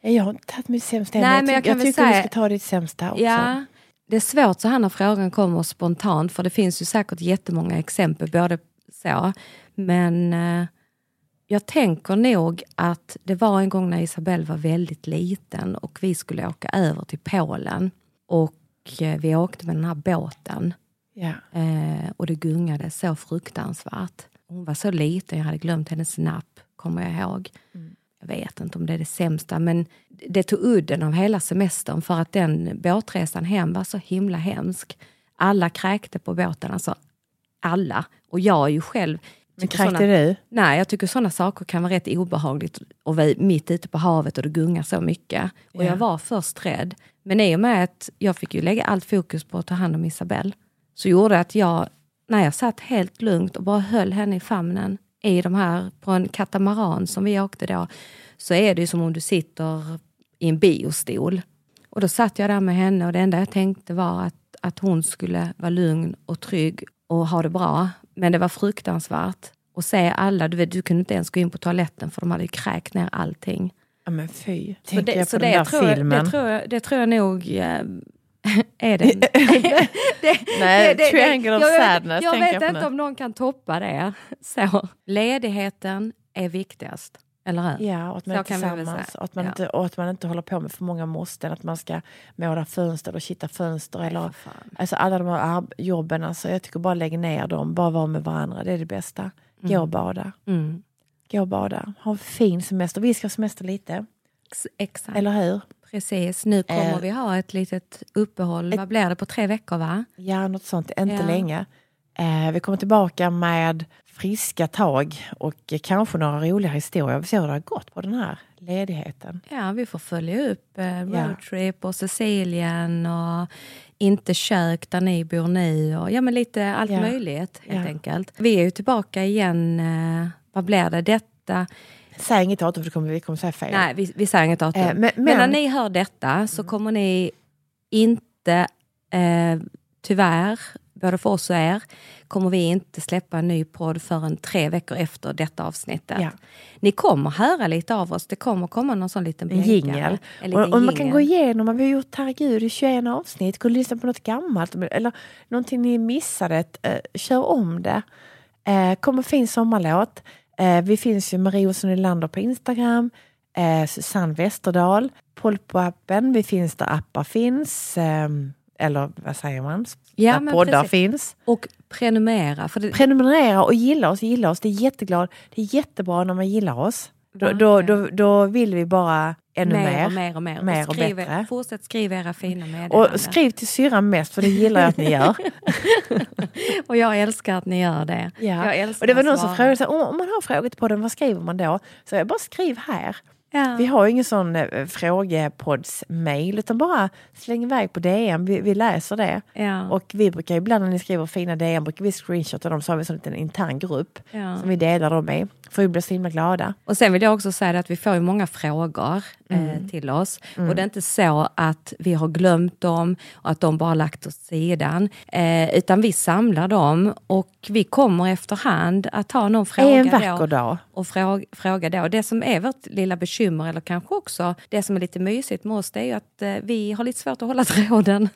[SPEAKER 1] Jag har inte tagit mitt sämsta
[SPEAKER 2] Nej,
[SPEAKER 1] än,
[SPEAKER 2] men jag
[SPEAKER 1] tyck-
[SPEAKER 2] kan väl
[SPEAKER 1] tycker du
[SPEAKER 2] säga-
[SPEAKER 1] ska ta ditt sämsta också.
[SPEAKER 2] Ja, det är svårt så här när frågan kommer spontant för det finns ju säkert jättemånga exempel både så. Men eh, jag tänker nog att det var en gång när Isabelle var väldigt liten och vi skulle åka över till Polen. Och eh, vi åkte med den här båten
[SPEAKER 1] Ja.
[SPEAKER 2] eh, och det gungade så fruktansvärt. Hon var så liten, jag hade glömt hennes napp, kommer jag ihåg. Jag vet inte om det är det sämsta, men det tog udden av hela semestern för att den båtresan hem var så himla hemsk. Alla kräkte på båten, alltså alla. Och jag är ju själv...
[SPEAKER 1] Men kräkte du?
[SPEAKER 2] Nej, jag tycker sådana saker kan vara rätt obehagligt att vara mitt ute på havet och det gungar så mycket. Och
[SPEAKER 1] Ja.
[SPEAKER 2] jag var först rädd. Men i och med att jag fick ju lägga allt fokus på att ta hand om Isabelle, så gjorde det att jag, när jag satt helt lugnt och bara höll henne i famnen i de här, på en katamaran som vi åkte då, så är det ju som om du sitter i en biostol. Och då satt jag där med henne och det enda jag tänkte var att, att hon skulle vara lugn och trygg och ha det bra. Men det var fruktansvärt. Och se alla, du, vet, du kunde inte ens gå in på toaletten för de hade ju kräkt ner allting.
[SPEAKER 1] Ja men fy.
[SPEAKER 2] Så
[SPEAKER 1] Tänker
[SPEAKER 2] det,
[SPEAKER 1] jag på
[SPEAKER 2] så
[SPEAKER 1] den
[SPEAKER 2] det,
[SPEAKER 1] där
[SPEAKER 2] tror jag,
[SPEAKER 1] filmen.
[SPEAKER 2] det, tror jag, det tror jag nog eh, är [LAUGHS] [LAUGHS] det. det,
[SPEAKER 1] Nej, Triangle of
[SPEAKER 2] jag
[SPEAKER 1] Sadness
[SPEAKER 2] Jag
[SPEAKER 1] tänker
[SPEAKER 2] vet
[SPEAKER 1] jag
[SPEAKER 2] inte om någon kan toppa det. Så, ledigheten är viktigast, eller hur?
[SPEAKER 1] Ja, och att man
[SPEAKER 2] Så
[SPEAKER 1] är tillsammans. Och att, man
[SPEAKER 2] Ja.
[SPEAKER 1] inte, och att man inte håller på med för många måsten. Att man ska måla fönster eller kitta fönster. eller,
[SPEAKER 2] för fan.
[SPEAKER 1] alltså alla de här jobben. Alltså, jag tycker bara lägg ner dem. Bara vara med varandra. Det är det bästa. Gå och bada.
[SPEAKER 2] Mm.
[SPEAKER 1] Gå och bada. Ha en fin semester. Vi ska ha semester lite.
[SPEAKER 2] Ex- Exakt.
[SPEAKER 1] Eller hur?
[SPEAKER 2] Precis, nu kommer
[SPEAKER 1] Eh,
[SPEAKER 2] vi ha ett litet uppehåll. Vad blir det på tre veckor va?
[SPEAKER 1] Ja, något sånt. Inte
[SPEAKER 2] Ja.
[SPEAKER 1] länge. Eh, vi kommer tillbaka med friska tag och kanske några roliga historier. Vi ser hur det har gått på den här ledigheten.
[SPEAKER 2] Ja, vi får följa upp eh, roadtrip och Sicilien och inte kök där ni bor nu och ja men lite allt
[SPEAKER 1] Ja.
[SPEAKER 2] möjligt helt
[SPEAKER 1] Ja.
[SPEAKER 2] enkelt. Vi är ju tillbaka igen, eh, vad blir det, detta?
[SPEAKER 1] Säg inget datum för kommer, vi kommer säga fel.
[SPEAKER 2] Nej, vi, vi säger inget datum.
[SPEAKER 1] Eh, men-
[SPEAKER 2] men,
[SPEAKER 1] men-
[SPEAKER 2] när ni hör detta så kommer ni inte, eh, tyvärr, både för oss och er, kommer vi inte släppa en ny podd förrän tre veckor efter detta avsnittet.
[SPEAKER 1] Ja.
[SPEAKER 2] Ni kommer höra lite av oss, det kommer komma någon sån liten
[SPEAKER 1] jingel. Och, och man kan gå igenom, vad vi har gjort herregud i 21 avsnitt, gå och lyssna på något gammalt eller någonting ni missade, eh, kör om det. Eh, kommer fin sommarlåt. Eh, vi finns ju Marie Olsson Nylander på Instagram, eh, Susanne Westerdahl, Polpo-appen, vi finns där appar finns, eh, eller vad säger man?
[SPEAKER 2] Ja,
[SPEAKER 1] där poddar
[SPEAKER 2] precis.
[SPEAKER 1] finns.
[SPEAKER 2] Och prenumerera. Det,
[SPEAKER 1] Prenumerera och gilla oss, gilla oss. Det är jätteglad. Det är jättebra när man gillar oss. Då, då, då, då vill vi bara ännu
[SPEAKER 2] mer,
[SPEAKER 1] mer.
[SPEAKER 2] och mer och mer.
[SPEAKER 1] Mer och
[SPEAKER 2] skriv,
[SPEAKER 1] bättre.
[SPEAKER 2] Fortsätt skriva era fina meddelanden.
[SPEAKER 1] Och skriv till syrran mest, för det gillar jag att ni [LAUGHS] gör.
[SPEAKER 2] Och jag älskar att ni gör det.
[SPEAKER 1] Ja. Och det var någon som frågade, så här, "Åh, om man har frågor till podden, vad skriver man då? Så jag bara skriv här.
[SPEAKER 2] Ja.
[SPEAKER 1] Vi har ju ingen sån eh, frågepoddsmail, utan bara släng iväg på DM. Vi, vi läser det.
[SPEAKER 2] Ja.
[SPEAKER 1] Och vi brukar ibland när ni skriver fina DM, brukar vi screenshotta dem, så har vi en sån liten intern grupp
[SPEAKER 2] Ja.
[SPEAKER 1] som vi delar dem i. För vi blir så himla glada.
[SPEAKER 2] Och sen vill jag också säga att vi får ju många frågor
[SPEAKER 1] Mm.
[SPEAKER 2] eh, till oss. Och det är inte så att vi har glömt dem och att de bara lagt åt sidan. Eh, utan vi samlar dem och vi kommer efterhand att ta någon fråga
[SPEAKER 1] en vacker
[SPEAKER 2] då
[SPEAKER 1] dag.
[SPEAKER 2] Och fråga, fråga då. Det som är vårt lilla bekymmer, eller kanske också det som är lite mysigt med oss, det är ju att eh, vi har lite svårt att hålla [LAUGHS] tråden.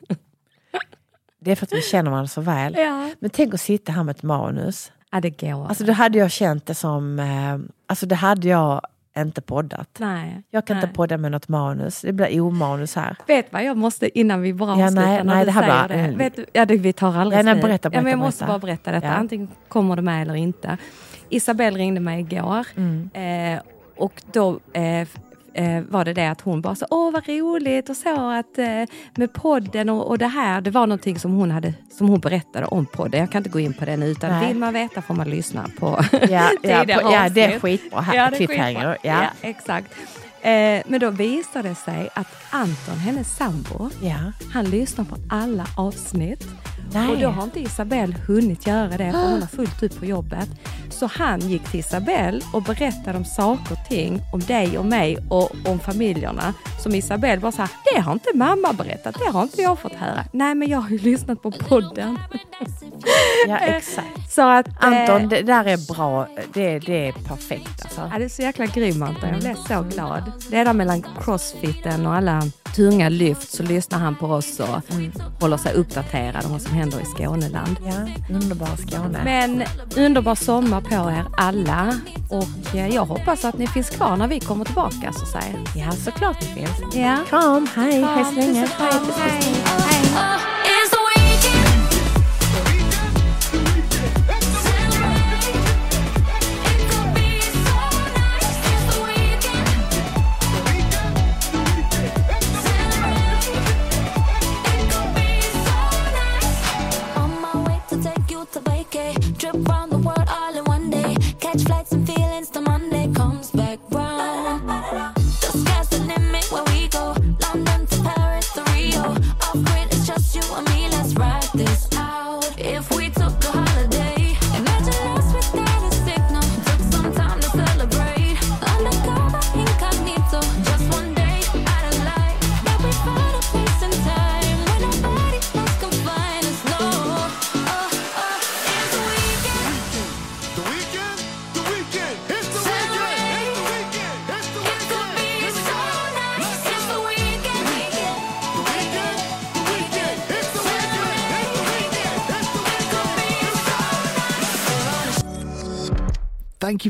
[SPEAKER 1] Det är för att vi känner varandra så väl.
[SPEAKER 2] Ja.
[SPEAKER 1] Men tänk att sitta här med ett manus.
[SPEAKER 2] Ja, det går.
[SPEAKER 1] Alltså då hade jag känt det som, eh, alltså det hade jag inte poddat.
[SPEAKER 2] nej.
[SPEAKER 1] Jag kan
[SPEAKER 2] nej.
[SPEAKER 1] inte podda med något manus, det blir omanus här.
[SPEAKER 2] Vet vad jag måste innan vi bara
[SPEAKER 1] Ja,
[SPEAKER 2] avslutar
[SPEAKER 1] nej,
[SPEAKER 2] när
[SPEAKER 1] nej,
[SPEAKER 2] du
[SPEAKER 1] det här bara-
[SPEAKER 2] det.
[SPEAKER 1] mm.
[SPEAKER 2] Vet ja, det, vi tar alldeles
[SPEAKER 1] Ja, nej,
[SPEAKER 2] nu.
[SPEAKER 1] berätta,
[SPEAKER 2] ja, men jag
[SPEAKER 1] berätta,
[SPEAKER 2] måste
[SPEAKER 1] berätta.
[SPEAKER 2] bara berätta detta.
[SPEAKER 1] Ja.
[SPEAKER 2] Antingen kommer du med eller inte. Isabelle ringde mig igår
[SPEAKER 1] Mm.
[SPEAKER 2] eh, och då eh, eh, var det det att hon bara så, åh vad roligt och så att eh, med podden och, och det här, det var någonting som hon, hade, som hon berättade om podden. Jag kan inte gå in på det nu utan
[SPEAKER 1] Nej.
[SPEAKER 2] vill man veta får man lyssna på [LAUGHS]
[SPEAKER 1] Ja, ja, [LAUGHS] på, ja det är skitbra. Här,
[SPEAKER 2] Ja, det är skitbra.
[SPEAKER 1] Ja.
[SPEAKER 2] ja, exakt. Eh, men då visade det sig att Anton, hennes sambo,
[SPEAKER 1] Ja.
[SPEAKER 2] han lyssnar på alla avsnitt.
[SPEAKER 1] Nej.
[SPEAKER 2] Och då har inte Isabelle hunnit göra det, för hon har [GASPS] fullt upp på jobbet. Så han gick till Isabelle och berättade om saker och ting, om dig och mig och om familjerna. Som Isabelle bara sa, det har inte mamma berättat, det har inte jag fått höra. Nej, men jag har ju [LAUGHS] lyssnat på podden. [LAUGHS]
[SPEAKER 1] ja, exakt. [LAUGHS]
[SPEAKER 2] Så att... eh,
[SPEAKER 1] Anton, det där är bra. Det, det är perfekt alltså.
[SPEAKER 2] Ja, det är så jäkla grym Anton. Jag blev så glad. Det är där mellan crossfiten och alla tunga lyft så lyssnar han på oss och håller sig uppdaterad om vad som händer i Skåneland.
[SPEAKER 1] Ja, underbara Skåne.
[SPEAKER 2] Men underbar sommar på er alla och eh, jag hoppas att ni finns kvar när vi kommer tillbaka så att säga.
[SPEAKER 1] Ja, såklart det finns.
[SPEAKER 2] Ja.
[SPEAKER 1] Kram, hej, hej så länge.
[SPEAKER 2] Hej. Hej.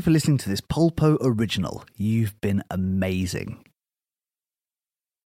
[SPEAKER 5] For listening to this Polpo original. You've been amazing.